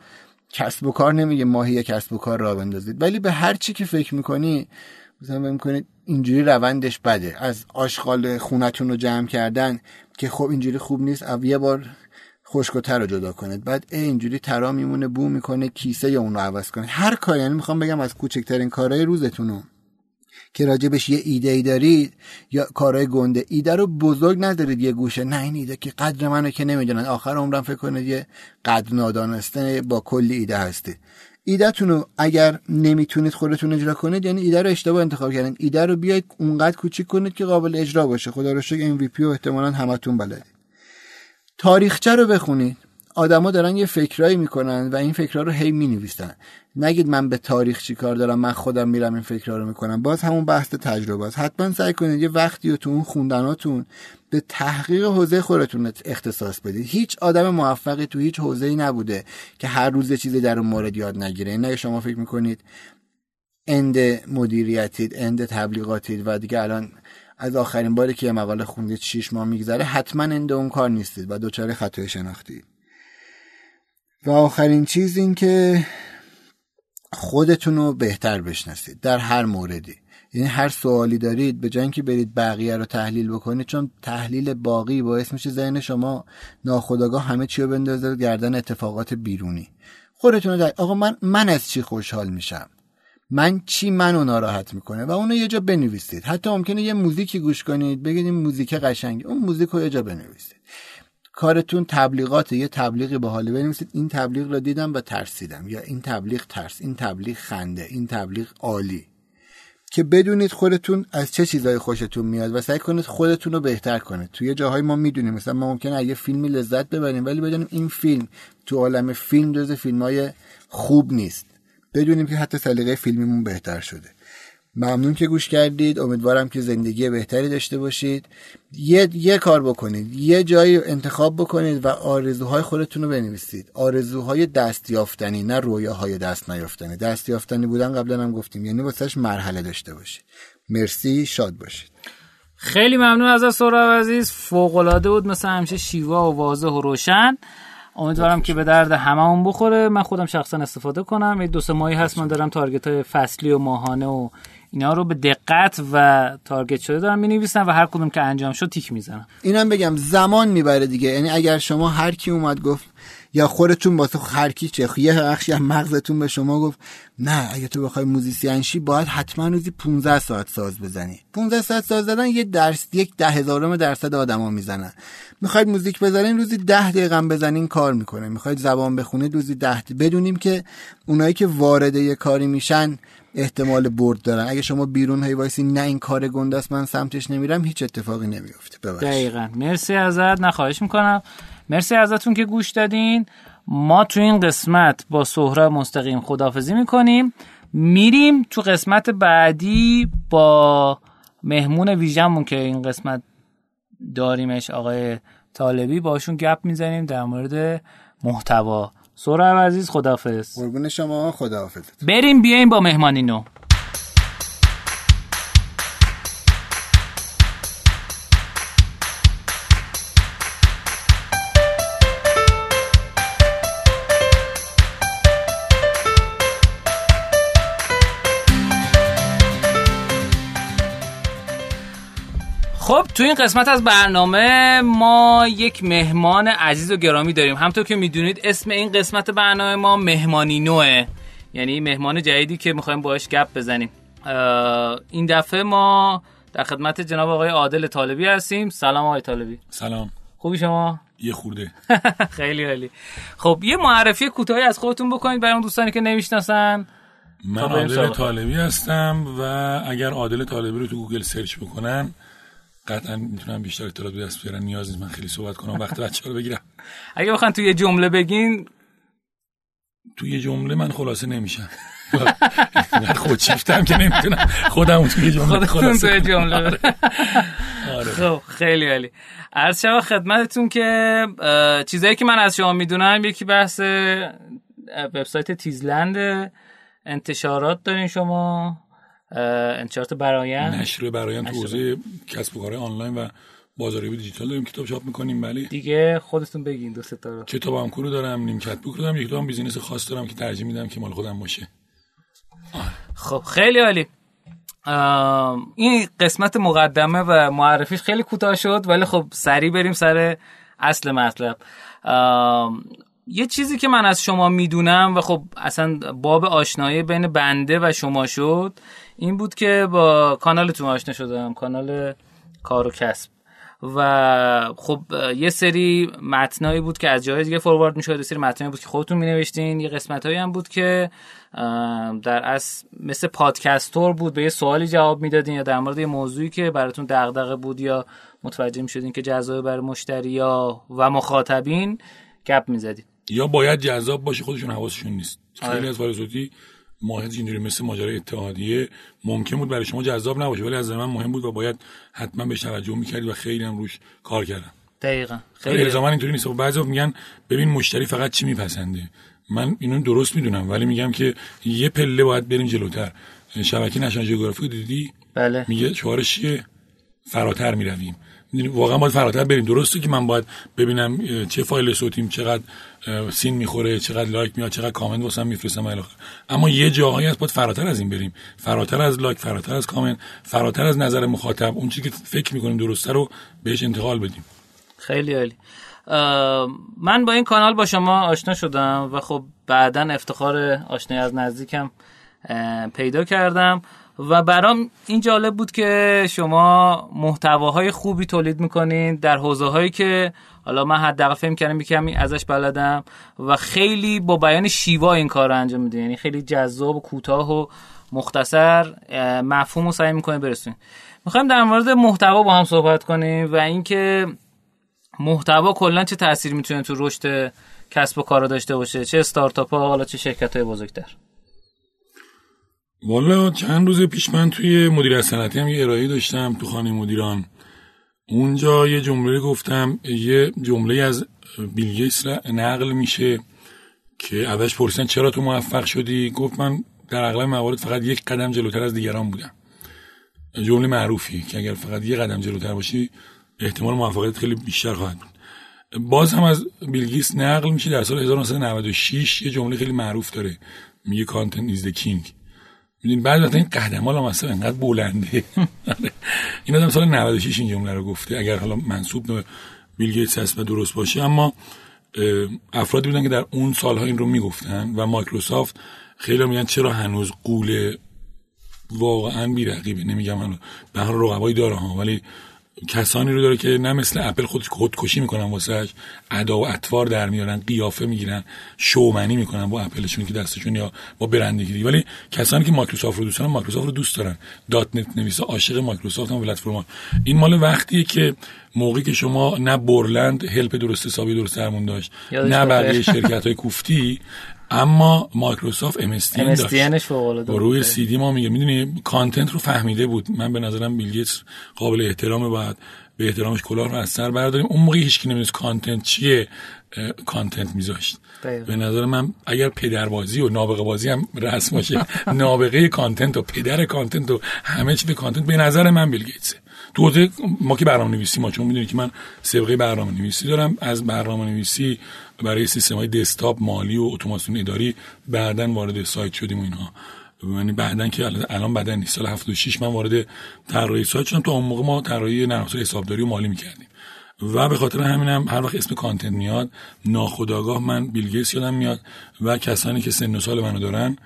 کسب و کار نمیگه ماهی کسب و کار را بندازید. ولی به هر چی که فکر می‌کنی مثلا می‌کنید اینجوری روندش بده. از آشغال خونتون رو جمع کردن که خب اینجوری خوب نیست یه بار خشکتر رو جدا کنید. بعد اینجوری ترا میمونه بو می‌کنه کیسه یا اون رو عوض کنید. هر کاری یعنی می‌خوام بگم از کوچکترین کارهای روزتون که راجبش یه ایده ای دارید یا کارهای گنده. ایده رو بزرگ ندارید یه گوشه. نه این ایده که قدر منو که نمی‌دونن. آخر عمرم فکر کنید یه قدر نادانسته با کلی ایده هستید. ایدهتون رو اگر نمی‌تونید خودتون اجرا کنید یعنی ایده رو اشتباه انتخاب کردین. ایده رو بیاید اونقدر کوچیک کنید که قابل اجرا باشه. خدا رو شکر MVP و احتمالا همتون بلدید. تاریخچه رو بخونید. آدما دارن یه فکرایی می‌کنن و این فکرها رو هی می‌نویسن. نگید من به تاریخ چی کار دارم؟ من خودم میرم این فکرها رو می‌کنم. باز همون بحث تجربه است حتما سعی کنید یه وقتی و تو اون خوندناتون به تحقیق حوزه خودتون اختصاص بدید. هیچ آدم موفقی تو هیچ حوزه ای نبوده که هر روز چیزی در اون مورد یاد نگیره. نه شما فکر می‌کنید اند مدیریتید اند تبلیغاتید و دیگه الان از آخرین باری که یه مقاله خوندید 6 ماه میگذره حتما اند اون کار نیستید و دچار خطای شناختی و آخرین چیز این که خودتون رو بهتر بشناسید در هر موردی. یعنی هر سوالی دارید به جای اینکه برید بقیه رو تحلیل بکنید چون تحلیل باقی باعث میشه ذهن شما ناخودآگاه همه چی رو بندازه گردن اتفاقات بیرونی. خودتون رو آقا من من از چی خوشحال میشم؟ من چی منو ناراحت می‌کنه؟ و اونو یه جا بنویسید. حتی ممکنه یه موزیکی گوش کنید بگید این موزیک قشنگه. اون موزیک رو یه جا بنویسید. کارتون تبلیغات یه تبلیغی به حاله بنویسید. این تبلیغ رو دیدم و ترسیدم. یا این تبلیغ ترس این تبلیغ خنده این تبلیغ عالی. که بدونید خودتون از چه چیزایی خوشتون میاد و سعی کنید خودتون رو بهتر کنید. توی جاهای ما می‌دونیم. مثلا ما ممکنه یه فیلمی لذت ببریم ولی بدونیم این فیلم تو عالم فیلم جز فیلم های خوب نیست. بدونیم که حتی سلیقه فیلمیمون بهتر شده. ممنون که گوش کردید. امیدوارم که زندگی بهتری داشته باشید. یه, یه کار بکنید. یه جایی انتخاب بکنید و آرزوهای خودتون رو بنویسید. آرزوهای دستیافتنی نه رویاهای دست نیافتنی. دستیافتنی بودن قبلا هم گفتیم. یعنی واسهش مرحله داشته باشید. مرسی. شاد باشید. خیلی ممنون از سهراب عزیز. فوق بود. مثل همیشه شیوا و واضح و روشن. امیدوارم که به درد هممون بخوره. من خودم شخصا استفاده کنم. یه دو سه ماهی هست. من دارم تارگت های فصلی و ماهانه و اینا رو به دقت و target شده دارم می‌نویسم و هر کدوم که انجام شد تیک می‌زنم اینم بگم زمان می‌بره دیگه. یعنی اگر شما هر کی اومد گفت یا خودتون واسه هر کی چه یه بخشی از مغزتون به شما گفت نه اگه تو بخوای موزیسین شی باید حتما روزی 15 ساعت ساز بزنی. 15 ساعت ساز زدن یه درس یک ده هزارم درصد آدما می‌زنن. می‌خواید موزیک بزنین روزی ده دقیقه بزنین کار می‌کنه. می‌خواید زبان بخونید روزی ده بدونیم که اونایی که وارد یه کاری میشن احتمال برد دارن. اگه شما بیرون هی وایسی نه این کار گنده من سمتش نمیرم هیچ اتفاقی نمیفته. ببخشید. دقیقا. مرسی ازت. نخواهش می‌کنم. مرسی ازتون که گوش دادین. ما تو این قسمت با سهراب مستقیم خدافزی می‌کنیم. میریم تو قسمت بعدی با مهمون ویژمون که این قسمت داریمش آقای طالبی. باشون گپ می‌زنیم در مورد محتوا. سهراب عزیز خدافز قربون شما خداحافظ بریم بیایم با مهمانی نو خب تو این قسمت از برنامه ما یک مهمان عزیز و گرامی داریم. همطور که می‌دونید اسم این قسمت برنامه ما مهمانی نوه یعنی مهمان جدیدی که می‌خوایم باش گپ بزنیم. این دفعه ما در خدمت جناب آقای عادل طالبی هستیم. سلام آقای طالبی. سلام. خوبی شما؟ یه خورده. خیلی عالی. خب یه معرفی کوتاهی از خودتون بکنید برای اون دوستانی که نمی‌شناسن. من عادل طالبی هستم و اگر عادل طالبی رو تو گوگل search بکنن قطعا می‌تونم بیشتر اطلاعات به دست بیارن نیاز نیست من خیلی صحبت کنم وقت بچه رو بگیرم. اگه بخوان توی یه جمله بگین. توی جمله من خلاصه نمیشم. خود شیفتم که نمی‌تونم. خودم توی جمله خلاصه توی جمله. آره. خب خیلی عالی. عرض شما خدمتتون که چیزایی که من از شما می‌دونم یکی بحث وبسایت تیزلند انتشارات دارین شما. انتشارات برایان نشر برایان تو حوزه کسب و کار آنلاین و بازاریابی دیجیتال داریم کتاب چاپ می‌کنیم ولی دیگه خودتون بگین دو تا رو. کتاب هم رو دارم نیمکت بوک دارم یک دو هم بیزینس خاص دارم که ترجیح میدم که مال خودم باشه. خب خیلی عالی. این قسمت مقدمه و معرفیش خیلی کوتاه شد ولی خب سریع بریم سر اصل مطلب. یه چیزی که من از شما می‌دونم و خب اصلا باب آشنایی بین بنده و شما شد این بود که با کانالتون آشنا شدم کانال کار و کسب. و خب یه سری متنایی بود که از جای دیگه فوروارد می‌شد یه سری متنایی بود که خودتون می نوشتین یه قسمت هایی هم بود که در از مثل پادکستور بود به یه سوالی جواب می‌دادین یا در مورد یه موضوعی که براتون دغدغه بود یا متوجه می‌شدین که جذاب برای مشتری یا و مخاطبین گپ می‌زدین. یا باید جذاب باشه خودشون حواسشون نیست. خیلی آره. از فایل ماهد اینجوری مثل ماجرای اتحادیه ممکن بود برای شما جذاب نباشه ولی از من مهم بود و باید حتما بهش توجه می‌کردی و خیلی هم روش کار کردم. دقیقا. خیلی الزاما اینطوری نیست. بعضی میگن ببین مشتری فقط چی میپسنده؟ من اینو درست می‌دونم ولی میگم که یه پله باید بریم جلوتر. شبکه نشان جغرافیک دیدی؟ بله. میگه شعارش چیه؟ فراتر می‌رویم. واقعا باید فراتر بریم. درسته که من باید ببینم چه فایل صوتیم چقدر سین می‌خوره چقدر لایک میاد چقدر کامنت واسم میفرستن. اما یه جاهایی از باید فراتر از این بریم. فراتر از لایک فراتر از کامنت فراتر از نظر مخاطب. اون چیزی که فکر می‌کنیم درسته رو بهش انتقال بدیم. خیلی عالی. من با این کانال با شما آشنا شدم و خب بعدا افتخار آشنایی از نزدیکم پیدا کردم. و برام این جالب بود که شما محتواهای خوبی تولید می‌کنین در حوزه هایی که حالا من حداقل فهم کردم کمی ازش بلدم و خیلی با بیان شیوا این کار رو انجام میدین. یعنی خیلی جذاب و کوتاه و مختصر مفهوم رو سعی می‌کنین برسونین. می‌خوایم در مورد محتوا با هم صحبت کنیم و اینکه محتوا کلا چه تاثیر می‌تونه تو رشد کسب و کار داشته باشه؟ چه استارتاپ ها حالا چه شرکت های بزرگتر؟ والا چند روز پیش من توی مدیر صنعتی هم یه ارائه داشتم تو خانه مدیران. اونجا یه جمله گفتم یه جمله از بیل گیتس نقل میشه که ازش پرسیدن چرا تو موفق شدی؟ گفت من در اغلب موارد فقط یک قدم جلوتر از دیگران بودم. جمله معروفی که اگر فقط یک قدم جلوتر باشی احتمال موفقیت خیلی بیشتر خواهد بود. باز هم از بیل گیتس نقل میشه در سال 1996 یه جمله خیلی معروف داره. میگه content is king می‌دونی بعد وقتا این قدم ها مثلا انقدر بلنده. این آدم سال 96 این جمله رو گفته. اگر حالا منصوب به بیل گیتس هست و درست باشه اما افرادی بودن که در اون سالها این رو می‌گفتن و مایکروسافت خیلی میگن چرا هنوز قول واقعا بیرقیبه؟ نمیگم حالا به هر رقبایی داره ها ولی کسانی رو داره که نه مثل اپل خود خودکشی می‌کنن واسهش ادا و اطوار در میارن قیافه می‌گیرن شومنی می‌کنن با اپلشون که دستشون یا با برندگیری. ولی کسانی که مایکروسافت رو دوست دارن مایکروسافت رو دوست دارن. دات نت نویسا عاشق مایکروسافت هم پلتفرم این مال وقتیه که موقعی که شما نه برلند هلپ درست حسابی درست درمون داشت نه بقیه شرکت های کوفتی اما مایکروسافت ام داشت. روی سی دی ما میگه. می‌دونی کانتنت رو فهمیده بود. من به نظرم بیل قابل احترامه باید به احترامش کلاه رو از سر برداریم. اون موقع هیچ کی نمی‌دونست کانتنت چیه content میذاشت. به نظر من اگر پدربازی و نابغه بازی هم رسم باشه نابغه content و پدر content و همه چی به content به نظر من بیل گیتسه. تو ما که برنامه نویسی ما چون می‌دونید که من سابقه برنامه نویسی دارم. از برنامه نویسی برای سیستم های دسکتاپ مالی و اتوماسیون اداری بعدا وارد سایت شدیم و اینها. یعنی بعدا که الان بعدا نیست. سال 76 من وارد طراحی سایت شدم. تا اون موقع ما طراحی نرم افزار حسابداری و مالی می‌کردیم. و به خاطر همینم هر وقت اسم کانتنت میاد ناخداگاه من بیلگیس یادم میاد و کسانی که سن و سال منو دارن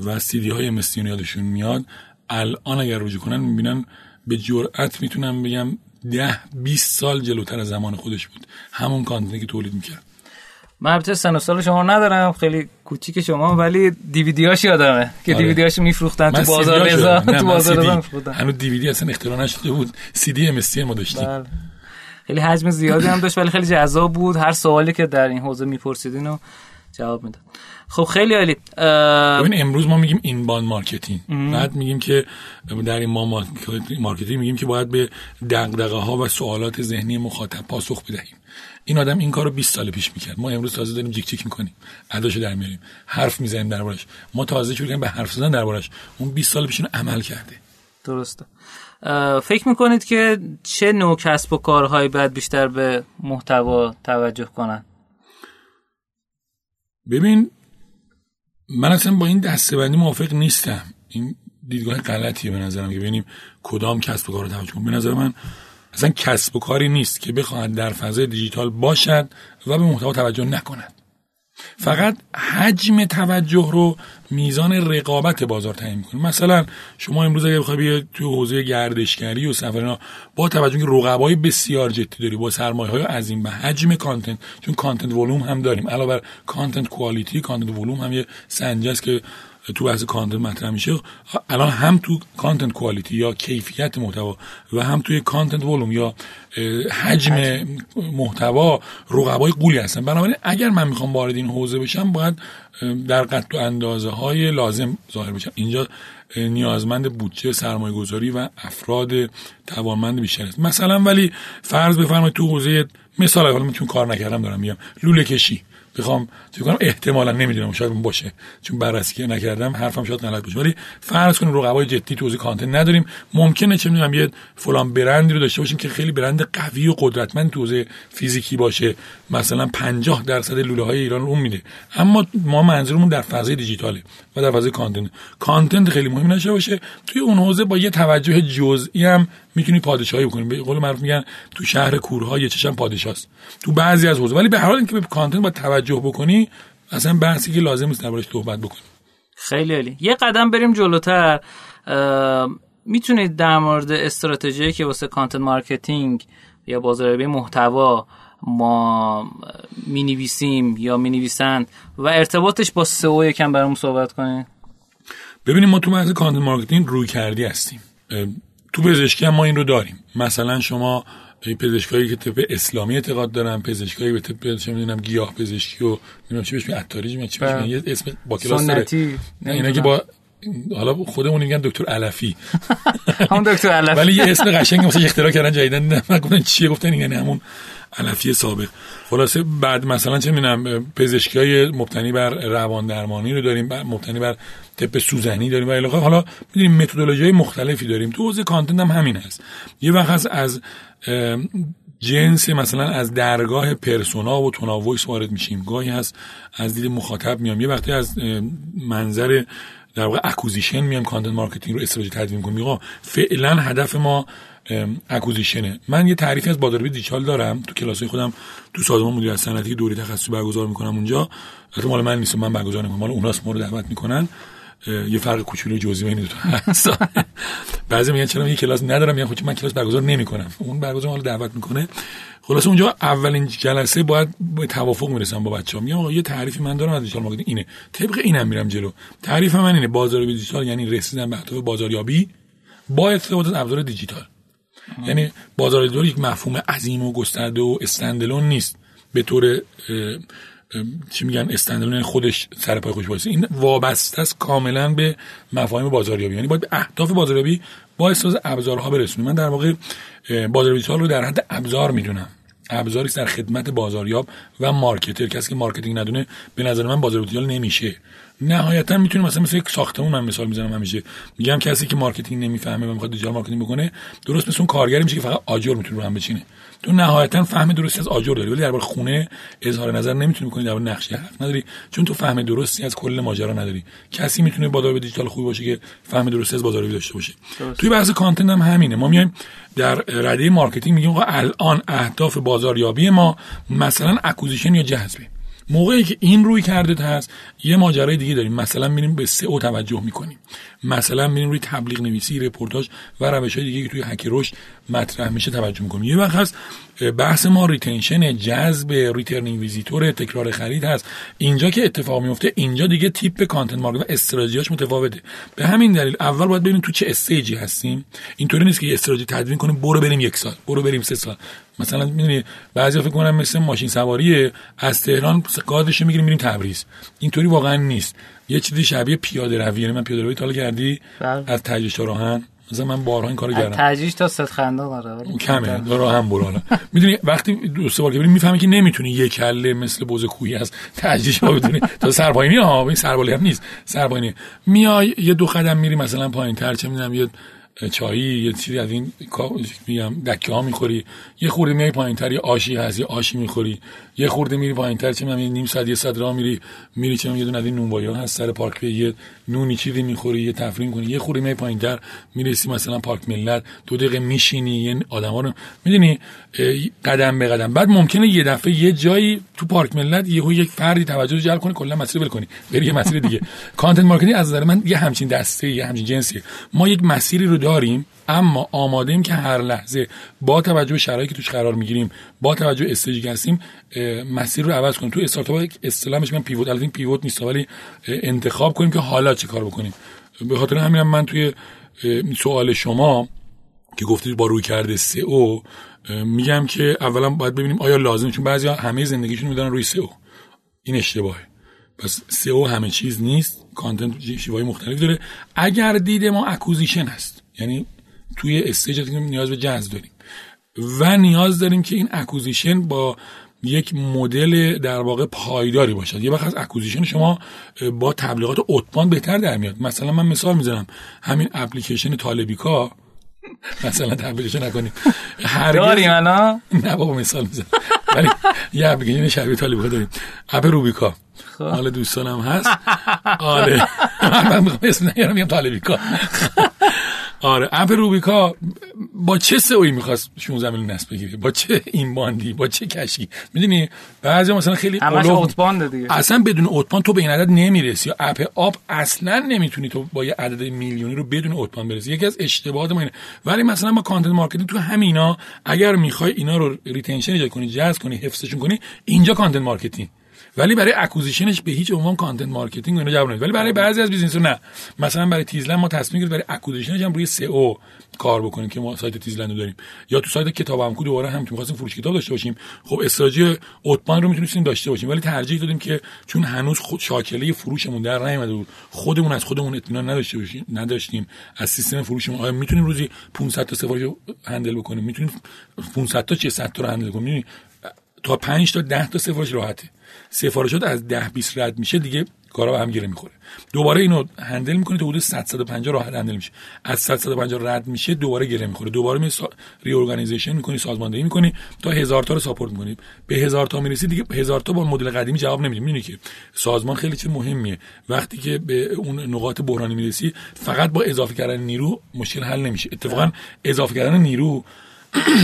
و سیدی های مستیون یادشون میاد الان اگر رجوع کنن می‌بینن به جرأت می‌تونم بگم ده 20 سال جلوتر از زمان خودش بود. همون کانتنتی که تولید می‌کرد. من البته سن و سال شما ندارم خیلی کوچیک شما ولی دیویدیاش یادمه که آره. دیویدیاش میفروختن تو بازار رضا. تو بازار. رضا میفروختن. هنوز دیویدی اصلا اختراع نشده بود. سی دی ام ما داشتیم. بله. خیلی حجم زیادی هم داشت ولی خیلی جذاب بود. هر سوالی که در این حوزه میپرسیدین و جواب می‌داد. خب خیلی عالی. اه، ببین امروز ما میگیم inbound marketing بعد میگیم که در این ما market- marketing میگیم که باید به دغدغه ها و سوالات ذهنی مخاطب پاسخ بدهیم. این آدم این کارو 20 سال پیش می‌کرد. ما امروز تازه داریم جیک جیک می‌کنیم. اداشو در میاریم. حرف می‌زنیم دربارش. ما تازه شروع کردیم به حرف زدن دربارش. اون 20 سال پیش عمل کرده. درسته. فکر می‌کنید که چه نوع کسب و کارهایی باید بیشتر به محتوا توجه کنن؟ ببین من اصلا با این دستبندی موافق نیستم. این دیدگاه غلطیه به نظرم که ببینیم کدام کسب و کار رو توجه کنیم. به نظر من اصلا کسب و کاری نیست که بخواهد در فضای دیجیتال باشد و به محتوا توجه نکند. فقط حجم توجه رو میزان رقابت بازار تعیین می‌کنه. مثلا شما امروز اگر بخوای تو حوزه گردشگری و سفر اینا با توجه که رقبای بسیار جدی داری با سرمایه های عظیم و حجم content چون content volume هم داریم علاوه بر content quality content volume هم یه سنجه است که تو بحث content مطرح میشه. الان هم تو content quality یا کیفیت محتوا و هم توی content volume یا حجم محتوا رقبای قولی هستن. بنابراین اگر من می‌خوام وارد این حوزه بشم باید در قد و اندازه های لازم ظاهر بشم. اینجا نیازمند بودجه سرمایه گذاری و افراد توانمند بیشتر است. مثلا ولی فرض بفرمایید تو حوزه مثال حالا کار نکردم دارم میگم لوله کشی. بخوام چه کنم احتمالا نمی‌دونم شاید اون باشه چون بررسی نکردم حرفم شاید غلط باشه. ولی فرض کنیم رقبای جدی تو حوزه کانتنت نداریم. ممکنه چه می‌دونم یه فلان برندی رو داشته باشیم که خیلی برند قوی و قدرتمند تو حوزه فیزیکی باشه. مثلا 50 درصد لوله های ایران رو اون میده. اما ما منظورمون در فضای دیجیتاله و در فضای content content خیلی مهم نشه باشه. توی اون حوزه با یه توجه جزئی هم می‌تونی پادشاهی بکنی. به قول معروف میگن تو شهر کورها یه چشم پادشاست. تو بعضی از حوزه ولی به هر حال اینکه به content با توجه بکنی اصلا بحثی که لازم نیست دربارش صحبت بکنی خیلی عالی. یه قدم بریم جلوتر. می‌تونید در مورد استراتژی که واسه content marketing یا بازاریابی محتوا ما می نویسیم یا می نویسند و ارتباطش با SEO یکم برامون صحبت کنید ببینیم ما تو بحث content marketing رویکردی هستیم. تو پزشکی هم ما این رو داریم. مثلا شما پزشکایی که طب اسلامی اعتقاد دارن پزشکایی به طب چه می‌دونم گیاه پزشکی و نمی‌دونم چی بهش میگن عطاری میگن چی بهش میگن یه اسم با کلاس داره. سنتی نه اینا که با حالا خودمون میگن دکتر علفی. همون دکتر علف ولی یه اسم قشنگی مثلا اختراع کردن جدیدن نه من گفتن چیه گفتن یعنی همون علفی سابق خلاصه بعد مثلا چه می‌دونم پزشکی های مبتنی بر روان درمانی رو داریم مبتنی بر طب سوزنی داریم. و آخر. حالا می‌دونیم متدولوژی مختلفی داریم. تو حوزه کانتنت هم همین هست. یه وقت هست از جنس مثلا از درگاه پرسونا و تناویس وارد میشیم. گاهی هست از دید مخاطب میام. یه وقتی از منظر در واقع acquisition میام content marketing رو استراتژی تدوین کنیم میگم فعلا هدف ما acquisition ه من یه تعریفی از بازاریابی دیجیتال دارم. تو کلاسای خودم تو سازمان مدیریت صنعتی دوره تخصصی برگزار می‌کنم اونجا. البته مال من نیست من برگزار نمی‌کنم. مال اوناست ما رو دعوت می‌کنن. یه فرق کوچولو جزئی بین دو تا بعضی میگن چرا یه کلاس ندارم؟ میگن خب من کلاس برگزار نمی‌کنم. اون برگزار مال دعوت می‌کنه. خلاصه اونجا اولین جلسه باید یه توافق می‌رسم با بچه‌ها. میگم آقا یه تعریفی من دارم از digital marketing اینه. طبق اینم میرم جلو. تعریف من اینه. بازاریابی دیجیتال یعنی رسیدن به اهداف بازاریابی با استفاده از ابزار دیجیتال. یعنی بازاریابی دیجیتال یک مفهوم عظیم و گسترده و standalone نیست. به طور چی میگن standalone یعنی خودش سر پای خودش این وابسته است کاملا به مفاهیم بازاریابی. یعنی باید به اهداف بازاریابی با استفاده ابزارها برسونیم. من در واقع بازاریابی رو در حد ابزار می‌دونم. ابزاری در خدمت بازاریاب و marketer کسی که marketing ندونه به نظر من بازاریابی نمیشه. نهایتا می‌تونه مثلا مثل یک ساختمون من مثال می‌زنم همیشه. میگم کسی که marketing نمی‌فهمه و می‌خواد digital marketing بکنه درست مثل اون کارگری میشه که فقط آجر می‌تونه رو هم بچینه تو نهایتا فهم درستی از آجر داری ولی درباره خونه اظهار نظر نمی‌تونی کنی درباره نقشه حق نداری. چون تو فهم درستی از کل ماجرا نداری. کسی می‌تونه بازاریاب دیجیتال خوبی باشه که فهم درستی از بازاریابی داشته باشه. توی بحث content هم همینه. ما میایم در رده marketing میگیم آقا الان اهداف بازاریابی ما مثلا acquisition یا جذبه. موقعی که این رویکرده هست یه ماجرای دیگه داریم. مثلا میریم به سئو توجه می‌کنیم. مثلا میریم روی تبلیغ نویسی رپورتاج و روش های دیگه که توی هک رشد مطرح میشه توجه می‌کنیم. یه وقت هست بحث ما retention جذب returning visitor تکرار خرید هست. اینجا که اتفاق میفته اینجا دیگه تیپ content marketing و استراتژیاش متفاوته. به همین دلیل اول باید ببینیم تو چه stage ی هستیم. اینطوری نیست که استراتژی تدوین کنیم برو بریم یک سال برو بریم سه سال. مثلا می‌دونی بعضی فکر کنم مثل ماشین سواری از تهران جاده‌ش می‌گیریم میریم تبریز. اینطوری واقعا نیست. یه چیزی شبیه پیاده روی یعنی من پیاده روی تا کردی بله. از تجریش تا راه‌آهن. مثلا من بارها این کارو کردم. تجریش تا ست خنده داره کمه داره هم برو می‌دونی وقتی دو سه بار که می‌فهمی که نمی‌تونی یه کله مثل بوز کوهی از تجریش ها بدونی. تا سرپایینی ها این سربالی هم نیست. سرپایینی میای یه دو قدم میری مثلا پایین تر چه می‌دونم یه چایی یه چیزی از این میگم دکه ها می‌خوری. یه خورده میای پایین تر یه آشی هست یه آشی می‌خوری. یه خورده میری پایین تر چه نیم ساعت یه ساعت راه میری میری چه یه دونه از این نونوایی هست سر پارک یه نونی چیزی می‌خوری یه تفریح کنی. یه خورده میای پایین تر می‌رسی مثلا پارک ملت دو دقیقه میشینی یه آدما رو می‌دونی؟ قدم به قدم. بعد ممکنه یه دفعه یه جایی تو پارک ملت یهو یک فردی توجه جلب کنه کلا مسیر ول کنی. بری یه مسیر دیگه. content marketing از نظر من یه همچین دسته یه همچین جنسیه. ما یک مسیری رو داریم اما آماده ایم که هر لحظه با توجه به شرایطی که توش قرار می‌گیریم با توجه استراتژی هستیم مسیر رو عوض کنیم. تو استارتاپ اصطلاحش من pivot. البته pivot نیست ولی انتخاب کنیم که حالا چه کار بکنیم. به خاطر همین من توی سوال شما که گفتید با رویکرد سئو میگم که اولا باید ببینیم آیا لازم چون بعضی همه زندگیشون می‌دونن رو سئو این اشتباهه. سئو همه چیز نیست content شیوهای مختلف داره. اگر دید ما acquisition هست یعنی توی stage نیاز به جذب داریم. و نیاز داریم که این acquisition با یک مدل در واقع پایداری باشد. یه وقت از acquisition شما با تبلیغات outbound بهتر در میاد. مثلا من مثال می‌زنم. همین اپلیکیشن طالبیکا مثلا تبلیغش نکنیم. داریم الان نه بابا مثال می‌زنم. ولی یه اپلیکیشن شبیه طالبیکا داریم. اپ روبیکا. خب. حال دوستانم هست؟ آره. من می‌خوام اسم نیارم میگم طالبیکا. آره. اپ روبیکا با چه سئویی می‌خواست 16 میلیون نصب بگیره؟ با چه inbound ی؟ با چه کوششی می‌دونی؟ بعضی مثلا خیلی outbound دیگه. اصلا بدون outbound تو به این عدد نمی‌رسی. یا اپ آپ اصلا نمی‌تونی تو با یه عدد میلیونی رو بدون outbound برسی. یکی از اشتباهات ما اینه. ولی مثلا ما content marketing تو همینا اگر می‌خوای اینا رو retention ایجاد کنی جذب کنی حفظشون کنی اینجا content marketing. ولی برای acquisition ش به هیچ عنوان content marketing اینا جواب ولی برای بعضی از business نه. مثلا برای تیزلند ما تصمیم گرفتیم برای acquisition ش هم روی سئو کار بکنیم که ما سایت تیزلند رو داریم. یا تو سایت کتاب همکو دوباره هم که می‌خواستیم فروش کتاب داشته باشیم. خب استراتژی outbound رو می‌تونستیم داشته باشیم. ولی ترجیح دادیم که چون هنوز خود شاکله فروشمون در نیومده بود خودمون از خودمون اطمینان نداشته باشیم نداشتیم. از سیستم فروشمون. آیا می‌تونیم روزی 500 تا سفارش handle بکنیم؟ می‌تونیم 500 تا چه 100 تا رو handle کنیم؟ تا 5 تا 10 تا سفارش راحته. سفارشات از 10 20 رد میشه دیگه کارا به هم گره می‌خوره. دوباره اینو handle می‌کنی تا حدود 100 150 راحت handle میشه. از 100 150 رد میشه دوباره گره می‌خوره. دوباره می سا... reorganization می‌کنی سازماندهی می‌کنی تا هزار تا رو support می‌کنی. به هزار تا می‌رسی دیگه هزار تا با مدل قدیمی جواب نمیده. می‌دونی که سازمان خیلی چیز مهمیه. وقتی که به اون نقاط بحرانی می‌رسی فقط با اضافه کردن نیرو مشکل حل نمیشه. اتفاقا اضافه کردن نیرو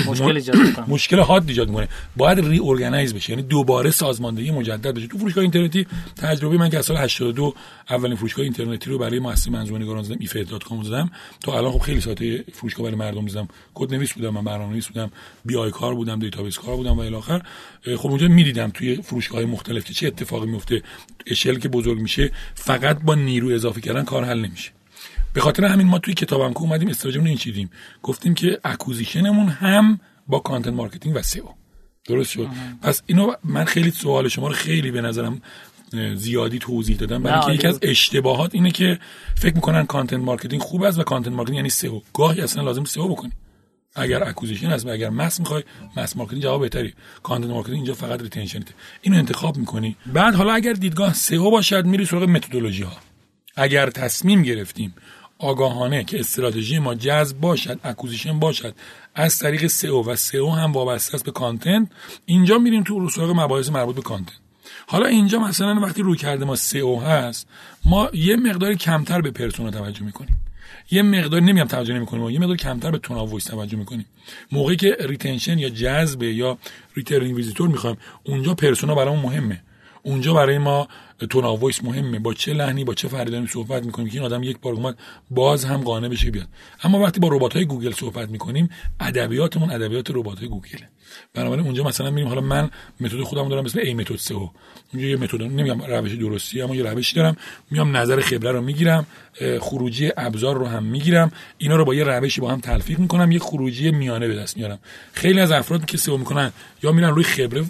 مشکل ایجاد مشکل حاد ایجاد می‌کنه. باید reorganize بشه. یعنی دوباره سازماندهی مجدد بشه. تو فروشگاه اینترنتی تجربه من که از سال 82 اولین فروشگاه اینترنتی رو برای مؤسسه منظومه نگاران زدم ایفت.com زدم. تا الان خب خیلی سایت فروشگاه برای مردم زدم. کد نویس بودم من برنامه‌نویس بودم. BI کار بودم database کار بودم و الی آخر. خب اونجا می‌دیدم توی فروشگاه مختلف که چه اتفاقی میفته scale که بزرگ میشه فقط با نیرو اضافه کردن کار حل نمیشه. به خاطر همین ما توی کتابم که اومدیم استراتژیمون این چیدیم گفتیم که acquisition مون هم با content marketing و سئو درست شد؟ پس اینو من خیلی سوال شما رو خیلی به نظرم زیادی توضیح دادم. برای اینکه یکی از اشتباهات اینه که فکر می‌کنن content marketing خوب است و content marketing یعنی سئو گاهی اصلا لازم سئو بکنی. اگر acquisition هست و اگر mass می‌خوای mass marketing جواب بهتری. content marketing اینجا فقط retention اینو انتخاب می‌کنی. بعد حالا اگر دیدگاه سئو باشد میری سراغ متدولوژی ها. اگر تصمیم گرفتیم آگاهانه که استراتژی ما جذب باشد acquisition باشد از طریق سئو و سئو هم وابسته است به content اینجا میریم تو سراغ مباحث مربوط به content. حالا اینجا مثلا وقتی رویکرد ما سئو هست ما یه مقداری کمتر به persona توجه می‌کنیم. یه مقدار نمیام توجه نمی‌کنیم یه مقدار کمتر به tone voice توجه می‌کنیم. موقعی که retention یا جذب یا returning visitor می‌خوایم اونجا persona برامون مهمه. اونجا برای ما tone of voice مهمه. با چه لحنی با چه فردی داریم صحبت می‌کنیم که این آدم یک بار اومد باز هم قانع بشه بیاد. اما وقتی با ربات های گوگل صحبت می‌کنیم ادبیاتمون ادبیات ربات های گوگله. بنابراین اونجا مثلا میریم حالا من متد خودم دارم مثل A method سئو اونجا یه متد نمیگم روش درستی اما یه روشی دارم. میام نظر خبره رو می‌گیرم خروجی ابزار رو هم می‌گیرم. اینا رو با یه روشی با هم تلفیق می‌کنم یه خروجی میانه به دست میارم. خیلی از افراد که سئو می‌کنن یا میرن روی خبره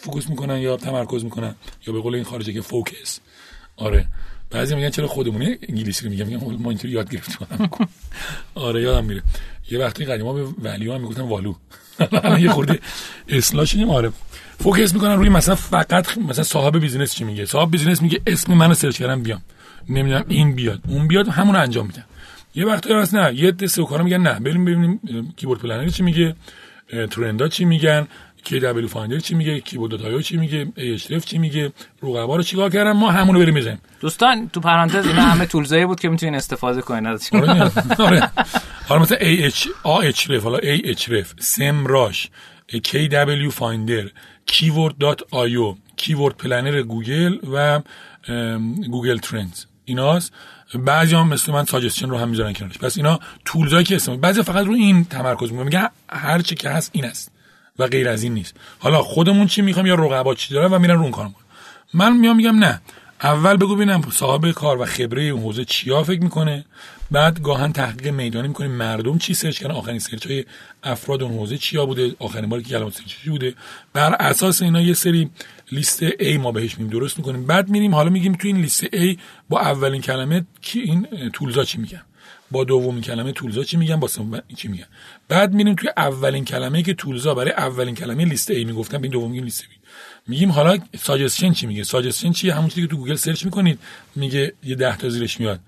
focus می‌کنن یا تمرکز می‌کنن یا به قول این خارجی ها focus. آره. بعضی میگن چرا خودمونه انگلیسی رو میگم میگم ما اینطوری یاد گرفتیم. آره یادم میره. یه وقتی قدیما به ولی هم می‌گفتن والو. یه خورده اصلاح شدیم آره. focus می‌کنن روی مثلا فقط مثلا صاحب business چی میگه؟ صاحب business میگه اسم منو search کردم بیام. نمی‌دونم این بیاد. اون بیاد همون انجام میدم یه وقتی هست نه یه دسته کارا میگن نه. بریم ببینیم keyword planner چی میگه trend ا چی میگن. KW Finder چی میگه؟ keyword.io چی میگه؟ AHREF چی میگه؟ رقبا رو چیکار کردن؟ ما همون رو بریم بزنیم. دوستان تو پرانتز اینا همه tools ایی بود که می‌تونین استفاده کنین ازش. آره آره. حالا مثلا AH AHREF حالا AHREF Semrush KW Finder keyword.io keyword planner گوگل و Google Trends ایناست. بعضی هم مثل من suggestion رو هم می‌ذارن کنارش. پس اینا tools ایی که استفاده بعضی فقط رو این تمرکز می‌کنن. میگن هر چی که هست این است. و غیر از این نیست. حالا خودمون چی می‌خوام یا رقبا چی دارن و میرن رو اون کار من میام میگم نه. اول بگو ببینم صاحب کار و خبره اون حوزه چیا فکر می‌کنه. بعد گاهن تحقیق میدانی می‌کنیم مردم چی search کردن؟ آخرین search های افراد اون حوزه چیا بوده؟ آخرین باری که کلمات search بوده؟ بر اساس اینا یه سری لیست A ما بهش میگیم درست می‌کنیم. بعد میریم حالا میگیم تو این لیست A با اولین کلمه کی این tools ا چی میگن؟ با دومین کلمه tools ا چی میگن؟ با سوم چی میگن؟ بعد میریم توی اولین کلمه که tools ا برای اولین کلمه لیست A می‌گفتن به این دوم میگیم لیست B میگیم حالا suggestion چی میگه؟ suggestion چیه؟ همون چیزی که تو گوگل search می‌کنید میگه یه ده تا زیرش میاد.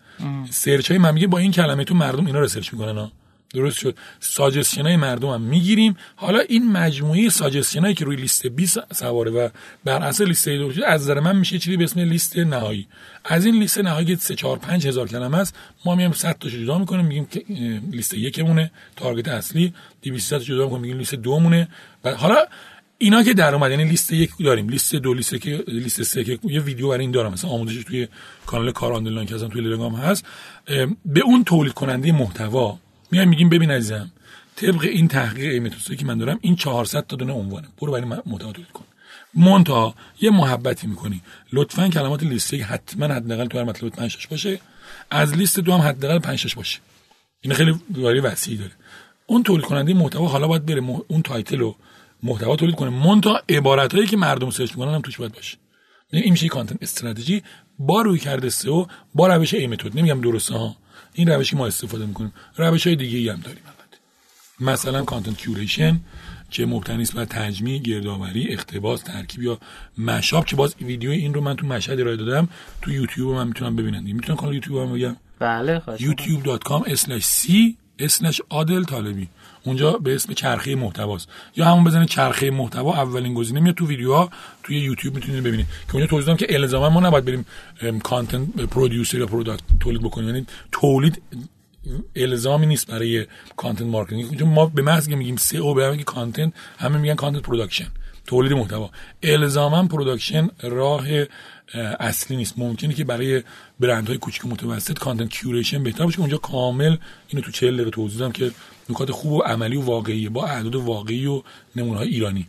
search های من میگه با این کلمه تو مردم اینا رو search می‌کنن ها. درست شد. ساجستشن های مردم هم می‌گیریم. حالا این مجموعه ساجستشن هایی که روی لیست 20 سواره و بر اساس لیست درست از نظر من میشه چیزی به اسم لیست نهایی. از این لیست نهایی 3 4 5 هزار کلمه است ما میایم 100 تا جدا می‌کنیم میگیم که لیست یکمونه تارگت اصلی 200 تا جدا می‌کنیم میگیم لیست دومونه. و حالا اینا که در اومد یعنی لیست یک داریم لیست دو لیست که لیست سه که یه ویدیو برای این دارم. مثلا آموزش توی کانال کار آنلاین که توی تلگرام هست. به اون تولید کننده محتوا میایم میگیم ببین عزیزم طبق این تحقیق A method سئویی که من دارم این 400 تا دونه عنوانه. برو برای تولید کن. منتها یه محبتی می‌کنی. لطفا کلمات لیست یک حتما حداقل تو هر مطلب 5 باشه. از لیست دو هم حداقل 5 باشه. این خیلی واری وسیعی داره. اون تولید کننده محتوا حالا باید بره اون title رو محتوا تولید کنه. منتها عبارت هایی که مردم search می‌کنن هم توش باید باشه. یعنی این میشه content strategy. با رویکرد سئو با روش A method. نمیگم درسته ها. این روشی ما استفاده می‌کنیم. روش های دیگه ای هم داریم البته مثلا content curation که مبتنی است بر تجمیع گردآوری اقتباس ترکیب یا mashup که باز ویدیو این رو من تو مشهد ارائه دادم تو یوتیوب من می‌تونم ببینن می‌تونن کانال یوتیوب هم بگم؟ بله youtube.com/c عادل طالبی. اونجا به اسم چرخه محتواست. یا همون بزنید چرخه محتوا اولین گزینه میاد تو ویدیوها توی یوتیوب می‌تونید ببینید. که اونجا توضیح دادم که الزاما ما نباید بریم content producer یا product تولید بکنیم. یعنی تولید الزامی نیست برای content marketing. چون ما به محض که میگیم سئو به میگیم content همه میگن content production تولید محتوا. الزاما production راه اصلی نیست. ممکنه که برای برندهای کوچیک و متوسط content curation بهتر باشه. اونجا کامل اینو تو 40 دقیقه توضیح دادم که نکات خوب و عملی و واقعی با اعداد واقعی و نمونه های ایرانی.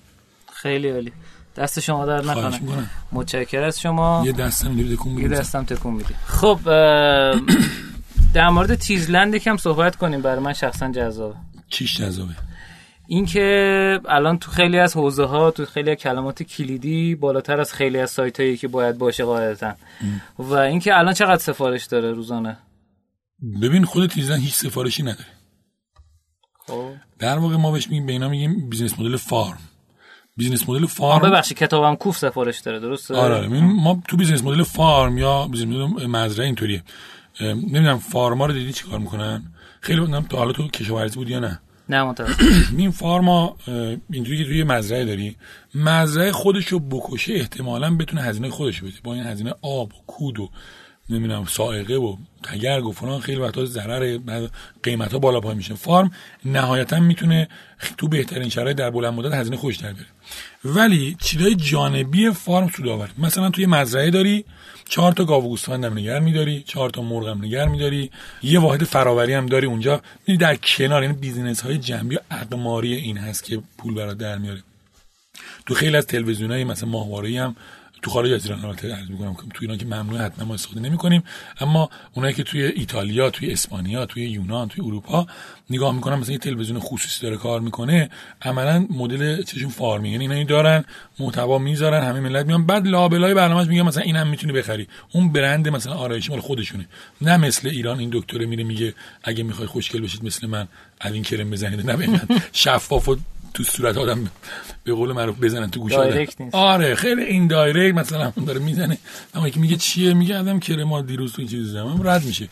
خیلی عالی. دست شما در نکنه. متشکرم از شما. یه دستم تکون یه دستم تکون میدی خب در مورد تیزلند یکم صحبت کنیم. برای من شخصا جذابه. چیش جذابه؟ اینکه الان تو خیلی از حوزه ها تو خیلی از کلمات کلیدی بالاتر از خیلی از سایت هایی که باید باشه قاعدتا. و اینکه الان چقدر سفارش داره روزانه؟ ببین خود تیزلند هیچ سفارشی نداره. خب. در واقع ما بهش میگیم به اینا میگیم business model farm. business model farm ببخشید کتابم کوف سفارش داره درسته؟ آره آره. ما تو business model farm یا business model مزرعه اینطوریه. نمی‌دونم farm ا رو دیدی چیکار می‌کنن؟ خیلی نمی‌دونم تو حالا تو کشاورزی بود یا نه؟ نه متاسفم این farm ا اینجوری که توی مزرعه داری مزرعه خودشو بکشه احتمالا بتونه هزینه خودش بده. با این هزینه آب و کود و نمی‌دونم سائقه و تگرگ و فلان خیلی وقتا ضرر قیمت ها بالا پای میشه. فارم نهایتا می‌تونه تو بهترین شرایط در بلند مدت هزینه خوش در بره ولی چیزای جانبی فارم سودآور. مثلا توی مزرعه داری چهار تا گاو گوسفند هم نگر میداری چهار تا مرغ هم نگر میداری یه واحد فراوری هم داری اونجا. در کنار این بیزینس های جنبی و اقماری این هست که پول برات در میاره. تو خیلی از تلویزیونای مثلا ماهواره هم تو خارج از ایران البته عرض می‌کنم تو ایران که ممنوع حتما ما استفاده نمی‌کنیم. اما اونایی که توی ایتالیا توی اسپانیا توی یونان توی اروپا نگاه می‌کنم مثلا یه تلویزیون خصوصی داره کار می‌کنه عملا مدل چشون فارمی یعنی اینا دارن محتوا می‌ذارن همه ملت میان. بعد لابلای برنامه‌اش میگن مثلا اینم می‌تونی بخری. اون برند مثلا آرایشی مال خودشونه. نه مثل ایران این دکتر میره میگه اگه می‌خوای خوشگل بشید مثل من از این کرم بزنید نه شفاف و تو صورت آدم به قول معروف بزنن تو گوش آدم آره خیلی این دایرکت مثلا داره می‌زنه. اما که میگه چیه؟ میگه آدم کرما دیروز تو این چیز زدم رد میشه.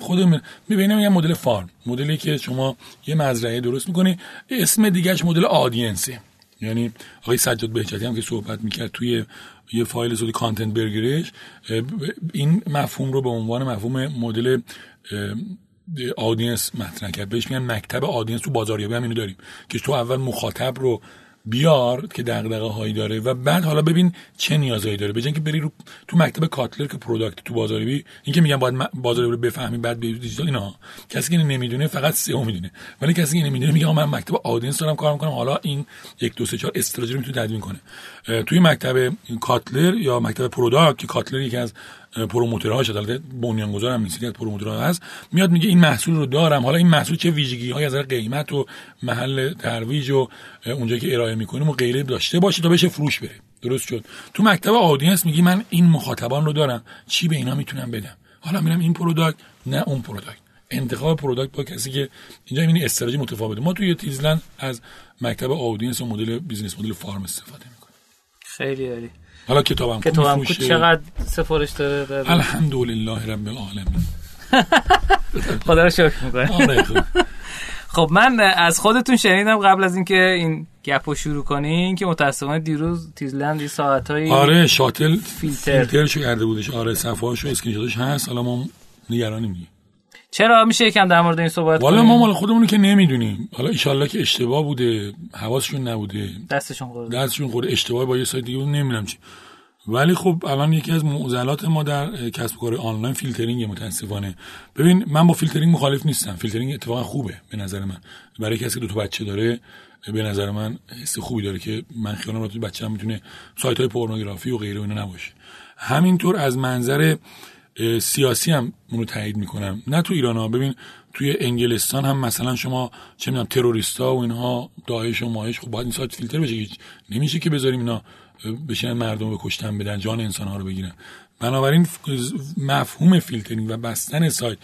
خودم می‌بینم یه مدل فارم. مدلی که شما یه مزرعه درست می‌کنی. اسم دیگهش مدل آدینسه. یعنی آقای سجاد بهجتی هم که صحبت می‌کرد توی یه فایل سودی کانتنت برگرش این مفهوم رو به عنوان مفهوم مدل audience مطرح کرد. بهش میگن مکتب audience تو بازاریابی هم اینو داریم که تو اول مخاطب رو بیار که دغدغه هایی داره و بعد حالا ببین چه نیازهایی داره. بجن که بری رو تو مکتب کاتلر که product تو بازاریابی این که میگن باید بازاریابی رو بفهمی بعد به دیجیتال اینا. کسی که نمی‌دونه فقط سئو می‌دونه. ولی کسی که نمی‌دونه میگه من مکتب audience دارم کار می‌کنم حالا این یک دو سه چهار استراتژی رو می‌تونه تدوین کنه. توی مکتب کاتلر یا مکتب product که کاتلر یکی از promoter هاش البته بنیانگذار هم نیست promoter ها هست. میاد میگه این محصول رو دارم. حالا این محصول چه ویژگی های از قیمت و محل ترویج و اونجایی که ارائه می‌کنیم و غیره داشته باشه تا بشه فروش بره. درست شد. تو مکتب audience میگی من این مخاطبان رو دارم. چی به اینا می‌تونم بدم؟ حالا میرم این product نه اون product. انتخاب product با کسی که اینجا این استراتژی متفاوته. ما توی تیزلند از مکتب audience و مدل business model farm استفاده می‌کنیم. خیلی عالی. حالا کتابم کتابم چقدر سفارش داره؟ الحمدلله رب العالمین. خدا رو شکر می‌کنم آره، خب. من از خودتون شنیدم قبل از اینکه این گپ رو شروع کنین که متاسفانه دیروز تیزلند ساعت های آره شاتل فیلتر. فیلترشو کرده بودش. آره صفحه‌اشو اسکرین شاتش هست. حالا ما نگرانیم چرا میشه یکم در مورد این صحبت والا ما مال خودمون که نمی‌دونیم. حالا ایشالله که اشتباه بوده حواسشون نبوده. دستشون خورده. دستشون خورده. اشتباه با یه سایت دیگه نمی‌دونم چی. ولی خب الان یکی از معضلات ما در کسب کار آنلاین فیلترینگ متاسفانه. ببین من با فیلترینگ مخالف نیستم. فیلترینگ اتفاقا خوبه به نظر من. برای کسی که دو تا بچه داره به نظر من حس خوبی داره که من خیالم راحت بچه هم می‌تونه سایت های پورنوگرافی و غیره اینا نباشه. همینطور از منظر سیاسی هم اونو تایید می‌کنم. نه تو ایران ها ببین توی انگلستان هم مثلا شما چه می‌دونم تروریستا و اینها داعش و ماهش خب باید این سایت فیلتر بشه نمیشه که بذاریم اینا بشن مردم رو به کشتن بدن جان انسان ها رو بگیرن. بنابراین مفهوم فیلترینگ و بستن سایت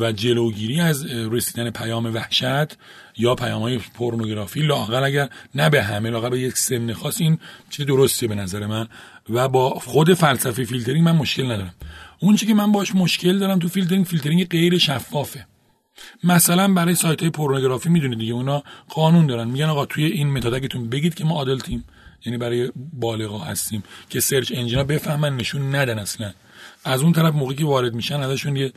و جلوگیری از رسیدن پیام وحشت یا پیام های پورنوگرافی لااقل اگر نه به همه لااقل به یک سن خاص این چیز درسته به نظر من. و با خود فلسفه فیلترینگ من مشکل ندارم. اون که من باش مشکل دارم تو فیلترینگ فیلترینگ غیر شفافه. مثلا برای سایت های پورنوگرافی می‌دونید دیگه اونا قانون دارن. میگن آقا توی این meta tag تون بگید که ما تیم یعنی برای بالغا هستیم که search engine ا بفهمن نشون ندن اصلا. از اون طرف موقعی که وارد میشن ازشون یه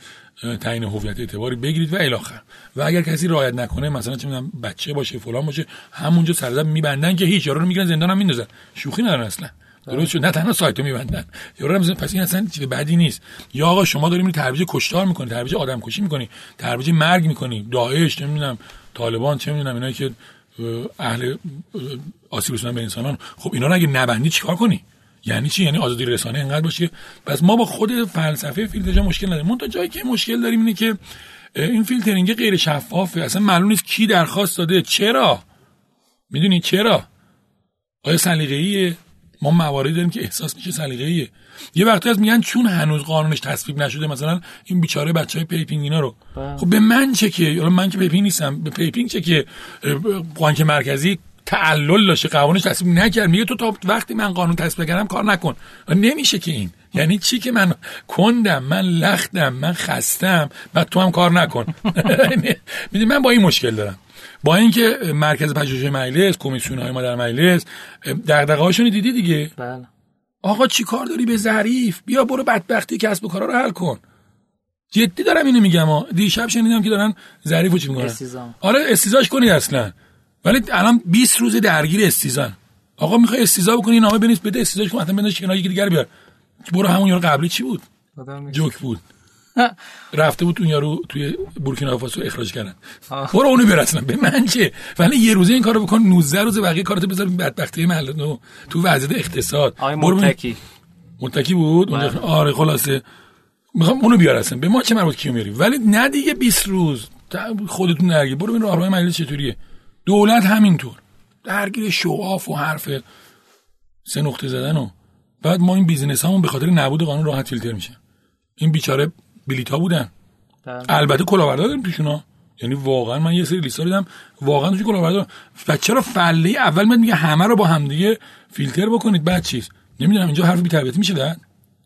تعیین هویت اعتباری بگیرید و الاخر و اگر کسی رعایت نکنه مثلا چه می‌دونم بچه باشه فلان باشه همونجا سر ضرب میبندن که هیچ یارو رو می‌گیرن زندان هم میندازن. شوخی ندارن اصلا. درست شد. نه تنها سایتو میبندن. یارو هم پس این اصلا چیز بدی نیست. یا آقا شما داریم ترویج کشتار می‌کنی ترویج آدم کشی می‌کنی ترویج مرگ می‌کنی داعش نمی‌دونم طالبان چه می‌دونم اینایی که اهل آسیب رسوندن به انسانان. خب اینا رو اگه نبندی چیکار کنی؟ یعنی چی؟ یعنی آزادی رسانه اینقدر باشه پس ما با خود فلسفه فیلتر مشکل نداریم. من تا جایی که مشکل داریم اینه که این فیلترینگ غیر شفافه. اصلا معلوم نیست کی درخواست داده. چرا؟ می‌دونی چرا؟ آیا سلیقه‌ایه؟ ما مواردی داریم که احساس میشه سلیقه‌ایه. یه وقتی از میگن چون هنوز قانونش تصویب نشده مثلا این بیچاره بچه های پیپینگ اینا رو. بله. خب به من چه که؟ من که پیپینگ نیستم. به پیپینگ چه که؟ بانک مرکزی تعلل داشته قانونش تصویب نکرد. میگه تو تا وقتی من قانون تصویب کردم کار نکن. نمیشه که این. یعنی چی که من کندم من لختم من خستم بعد تو هم کار نکن. می‌دونی من با این مشکل دارم. با اینکه مرکز پژوهش مجلس کمیسیون های ما در مجلس دغدغه هاشون دیدی دیگه؟ بله. آقا چی کار داری به ظریف؟ بیا برو بدبختی کسب و کارا رو حل کن. جدی دارم اینو میگم ها. دیشب شنیدم که دارن ظریفو چی می‌کنن؟ استیزام. آره استیزاش کنید اصلا. ولی الان 20 روز درگیر استیزان. آقا می‌خوای استیزا بکنی نامه بنویس بده استیزاش کن حتما بنداز کنار یکی دیگر بیار. برو همون یارو قبلی چی بود. جوک بود. رفته بود اون یارو توی بورکینافاسو اخراج کردن. برو اونو برسن به من چه؟ ولی یه روزه این کارو بکن 19 روز بقیه کارتو بذار این بدبختی نو تو وضعیت اقتصاد. متکی متکی بود؟ اونجا بله. آره خلاصه. می‌خوام اونو بیار اصلا به ما چه مربوط کیو میاری؟ ولی نه دیگه 20 روز. خودتون درگیر. برو ببین راهروهای مجلس چطوریه. دولت همینطور. درگیر show off و حرف سه نقطه زدن و بعد ما این business همون به خاطر نبود قانون راحت فیلتر میشه این بیچاره بلیط ها بودن. بله. البته کلاهبردار داریم توشون ها. یعنی واقعا من یه سری لیستا دیدم. واقعا توش کلاهبردار. و چرا فله اول من میگه همه رو با همدیگه فیلتر بکنید؟ بعد چیز. نمی‌دونم اینجا حرف بی‌تربیتی میشه داد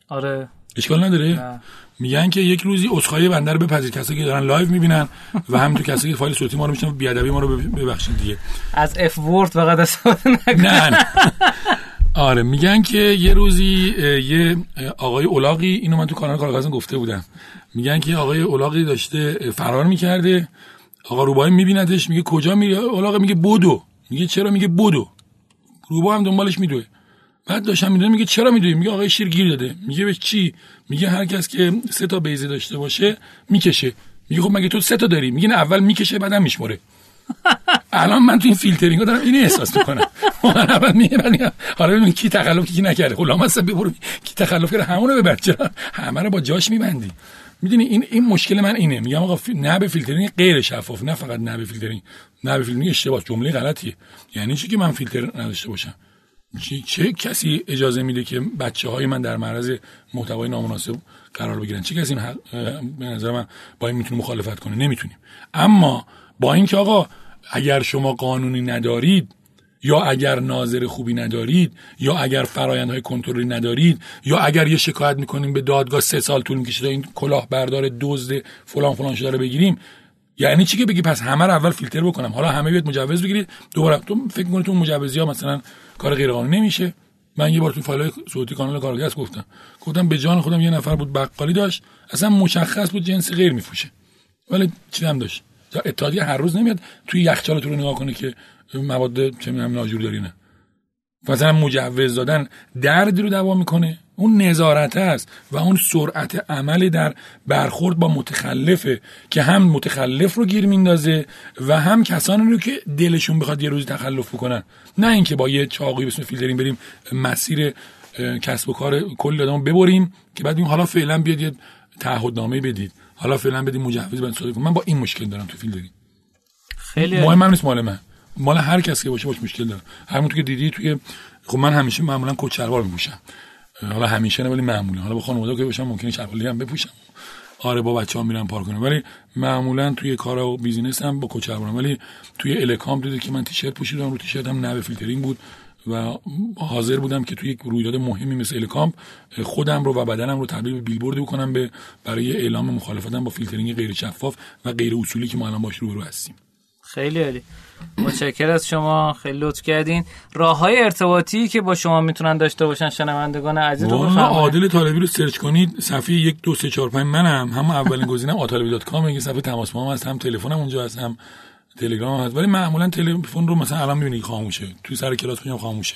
آره. اشکال نداره؟ نه. میگن که یک روزی عذرخواهی بنده رو بپذیر کسایی که دارن live می‌بینن و همینطور کسایی که فایل صوتی ما رو میشنن بیادبی ما رو ببخشید دیگه. از F word فقط استفاده نکن نه نه. آره میگن که یه روزی یه آقای اولاقی اینو من تو کانال کارگازم گفته بودم. میگن که آقای اولاقی داشته فرار می‌کرده. آقا روبای میبیندش میگه کجا میری؟ اولاق میگه بدو. میگه چرا؟ میگه بدو. روبا هم دنبالش میدوه. بعد داشتم می‌دونه میگه چرا میدوی؟ میگه آقای شیر گیر داده. میگه به چی؟ میگه هر کس که سه تا بیزه داشته باشه می‌کشه. میگه خب مگه تو سه تا داری؟ میگه نه اول می‌کشه بعدم میشمره الان من تو این فیلترینگ دارم اینو احساس می‌کنم. من اول میگم حالا ببین کی تخلف کی نکرده. غلام هستم ببرو کی تخلف کرده؟ همونو ببر چرا همه رو با جاش میبندی. می‌دونی این این مشکل من اینه. میگم آقا نه به فیلترینگ غیر شفاف نه فقط نه به فیلترینگ. نه به فیلترینگ اشتباه. جمله غلطیه. یعنی چی که من فیلتر نداشته باشم؟ چه, چه کسی اجازه میده که بچه های من در معرض محتوای نامناسب قرار بگیرن؟ چه کسی به نظر من با این می‌تونه مخالفت کنه؟ نمی‌تونیم. اما با اینکه آقا اگر شما قانونی ندارید یا اگر ناظر خوبی ندارید یا اگر فرایندهای کنترلی ندارید یا اگر یه شکایت می‌کنیم به دادگاه سه سال طول می‌کشه تا این کلاهبردار دزد فلان فلان شده رو بگیریم یعنی چی که بگی پس همه رو اول فیلتر بکنم حالا همه بیاد مجوز بگیرید دوباره تو فکر می‌کنی تو مجوزی ها مثلا کار غیر نمیشه؟ من یه بار تو فایل صوتی کانال کارگرد گفتم گفتم به جان خودم یه نفر بود بقالی داشت اصلا مشخص بود جنس غیر میفروشه ولی چی هم داشت. اتحادیه هر روز نمیاد توی یخچال تو رو نگاه کنه که مواد چه می‌دونم ناجور داری نه مثلا مجوز دادن دردی رو دوا می‌کنه. اون نظارت است و اون سرعت عمل در برخورد با متخلفه که هم متخلف رو گیر میندازه و هم کسانی رو که دلشون بخواد یه روزی تخلف بکنن. نه اینکه با یه چاقوی به اسم فیلترینگ بریم مسیر کسب و کار کل آدمو ببریم که بعد بگیم حالا فعلا بیاد یه تعهدنامه بدید. حالا فعلا بدید مجوز بعد صادر. من با این مشکل دارم تو فیلترینگ خیلی مهم هم نیست مال من. مال هر کسی که باشه باش مشکل دارم همونطور که دیدی توی خب من همیشه معمولا کت شلوار میپوشم. حالا همیشه نه ولی معمولا. حالا با خانواده که باشم ممکنه شلوار لی هم بپوشم. آره با بچه‌ها میرم پارک کنم. ولی معمولا توی کار و business هم با کت شلوارم. ولی توی الکامپ دیدی که من تیشرت پوشیدم رو تیشرت هم نه به فیلترینگ بود. و حاضر بودم که توی یک رویداد مهمی مثل الکامپ خودم رو و بدنم رو تبدیل به بیلبوردی بکنم به برای اعلام مخالفتم با فیلترینگ غیر شفاف و غیر اصولی که ما الان باش روبرو هستیم. خیلی عالی. متشکر از شما. خیلی لطف کردین. راه های ارتباطی که با شما می‌تونن داشته باشن شنوندگان عزیز رو بفرمایید. عادل طالبی رو search کنید. صفحه یک دو سه چهار پنج منم. هم اولین dot com یه صفحه تماس با هم هست هم تلفنم اونجا هست هم تلگرام هست. ولی معمولا تلفن رو مثلا الان می‌بینی خاموشه. توی سر کلاس میام خاموشه.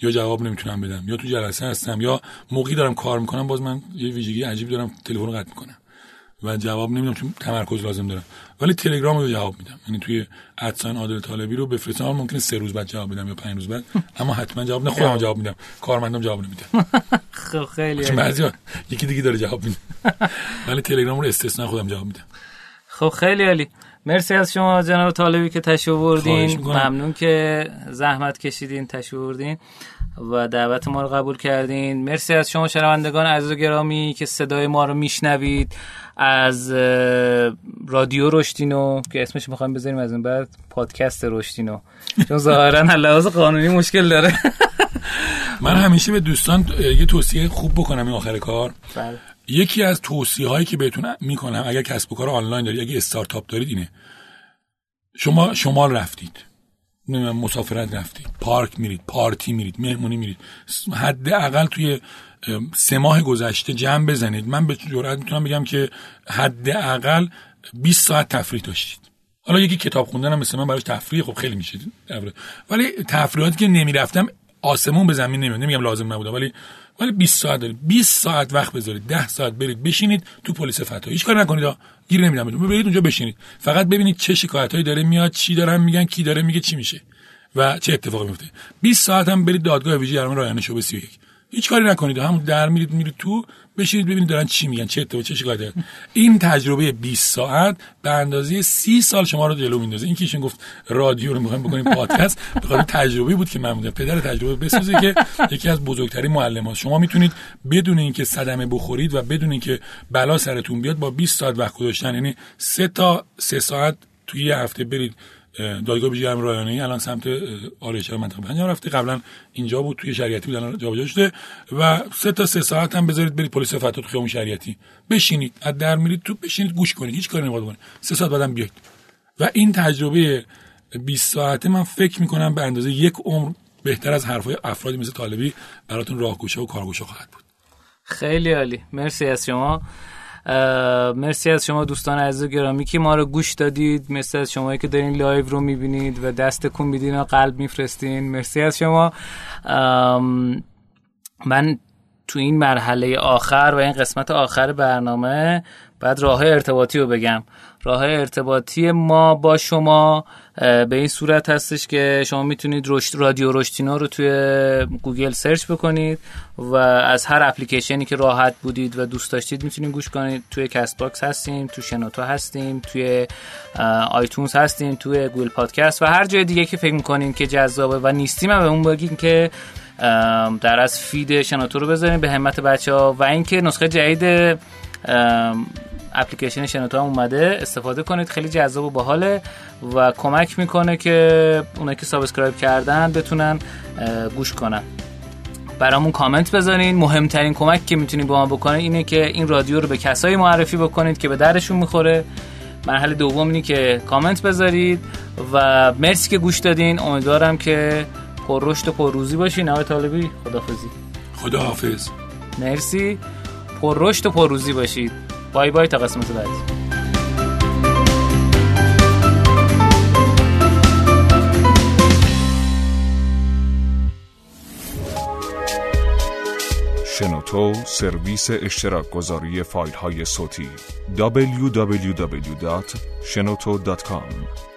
یا جواب نمی‌تونم بدم. یا تو جلسه هستم. یا موقعی دارم کار می‌کنم باز من یه ویژگی عجیب دارم تلفن رو قطع می‌کنم. و جواب نمیدم چون تمرکز لازم دارم. ولی تلگرام رو جواب میدم. یعنی توی ادسان عادل طالبی رو بفرستم. ممکنه سه روز بعد جواب بدم یا پنج روز بعد. اما حتما جواب نه خودم جواب میدم. کارمندم جواب نمیدم خب خیلی یکی دیگه داره جواب میده. ولی تلگرام رو استثنا خودم جواب میدم. خب خیلی عالی. مرسی از شما جناب طالبی که تشریف خواهش بردین می‌کنم. ممنون که زحمت کشیدین تشریف بردین و دعوت ما رو قبول کردین. مرسی از شما شنوندگان عزیز و گرامی که صدای ما رو میشنوید. از رادیو رشتینو که اسمش می‌خوایم بذاریم از این بعد پادکست رشتینو چون ظاهرا لحاظ قانونی مشکل داره. من همیشه به دوستان یه توصیه خوب بکنم این آخر کار. بله. یکی از توصیه هایی که بهتون می‌کنم اگر کسب و کار آنلاین دارید اگه استارتاپ دارید اینه. شما شمال رفتید. مسافرت رفتید. پارک میرید پارتی میرید مهمونی میرید. حداقل توی سه ماه گذشته جمع بزنید. من به جرات می‌تونم بگم که حداقل 20 ساعت تفریح داشتید. حالا یکی کتاب خوندن هم مثل من براش تفریح خب خیلی میشه. ولی تفریحاتی که نمی‌رفتم آسمون به زمین نمیاد نمیگم لازم نبوده ولی ولی 20 ساعت دارید. 20 ساعت وقت بذارید. 10 ساعت برید بشینید. تو پلیس فتا هیچ کار نکنید. گیر نمیدم. برید اونجا بشینید. فقط ببینید چه شکایتایی داره میاد چی دارن میگن کی داره میگه چی میشه و چه اتفاقی میفته. 20 ساعت هم برید دادگاه ویژه جرم رایانه شعبه 31 هیچ کاری نکنید. همون در میرید میرید تو بشینید ببینید دارن چی میگن چه اتفاقی چه شکایت این تجربه 20 ساعت به اندازه 30 سال شما رو جلو میندازه. این کیشون گفت رادیو رو می‌خوایم بکنیم پادکست به خاطر تجربه بود که من بودم. پدر تجربه بسازه که یکی از بزرگترین معلمان شما می‌تونید بدون اینکه صدمه بخورید و بدون اینکه بلا سرتون بیاد با 20 ساعت وقت گذاشتن یعنی 3 تا 3 ساعت توی یه هفته برید دادگاه بیجی هم رایانه الان سمت آرایشگاه منطقه پنجم رفته. قبلا اینجا بود توی شریعتی بود جابجا شده. و سه تا سه ساعت هم بذارید برید پلیس فتات تو خیابون شریعتی. بشینید از در میرید تو بشینید گوش کنید هیچ کاری نمی‌خواد کنید سه ساعت بعدم بیاید. و این تجربه 20 ساعته من فکر می‌کنم به اندازه یک عمر بهتر از حرفای افرادی مثل طالبی براتون راهگشا و کارگشا خواهد بود. خیلی عالی. مرسی از شما. مرسی از شما دوستان عزیز گرامی که ما رو گوش دادید. مرسی از شما که دارین live رو می‌بینید و دست تکون میدین و قلب میفرستین. مرسی از شما. من تو این مرحله آخر و این قسمت آخر برنامه بعد راه ارتباطی رو بگم. راه ارتباطی ما با شما به این صورت هستش که شما می‌تونید رشد رادیو رشدینو رو توی گوگل search بکنید و از هر اپلیکیشنی که راحت بودید و دوست داشتید می‌تونید گوش کنید. توی Castbox هستیم توی شنوتو هستیم توی iTunes هستیم توی Google Podcast و هر جای دیگه که فکر می‌کنین که جذابه و نیستیم به اون بگین که در از feed شنوتو رو بذاریم به همت بچه ها و اینکه نسخه جدید اپلیکیشن شنوتو هم اومده. استفاده کنید خیلی جذاب و باحاله و کمک می‌کنه که اونایی که subscribe کردن بتونن گوش کنن. برامون کامنت بذارین. مهمترین کمک که می‌تونید به ما بکنید اینه که این رادیو رو به کسایی معرفی بکنید که به دردشون می‌خوره. مرحله دوم اینه که کامنت بذارید و مرسی که گوش دادین. امیدوارم که پر رشد و پر روزی باشین آقای طالبی خدافظی خداحافظ. مرسی. پر رشد و پر روزی باشید بای بای تا قسمت بعدی شنوتو سرویس اشتراک گذاری فایل های صوتی www.shenoto.com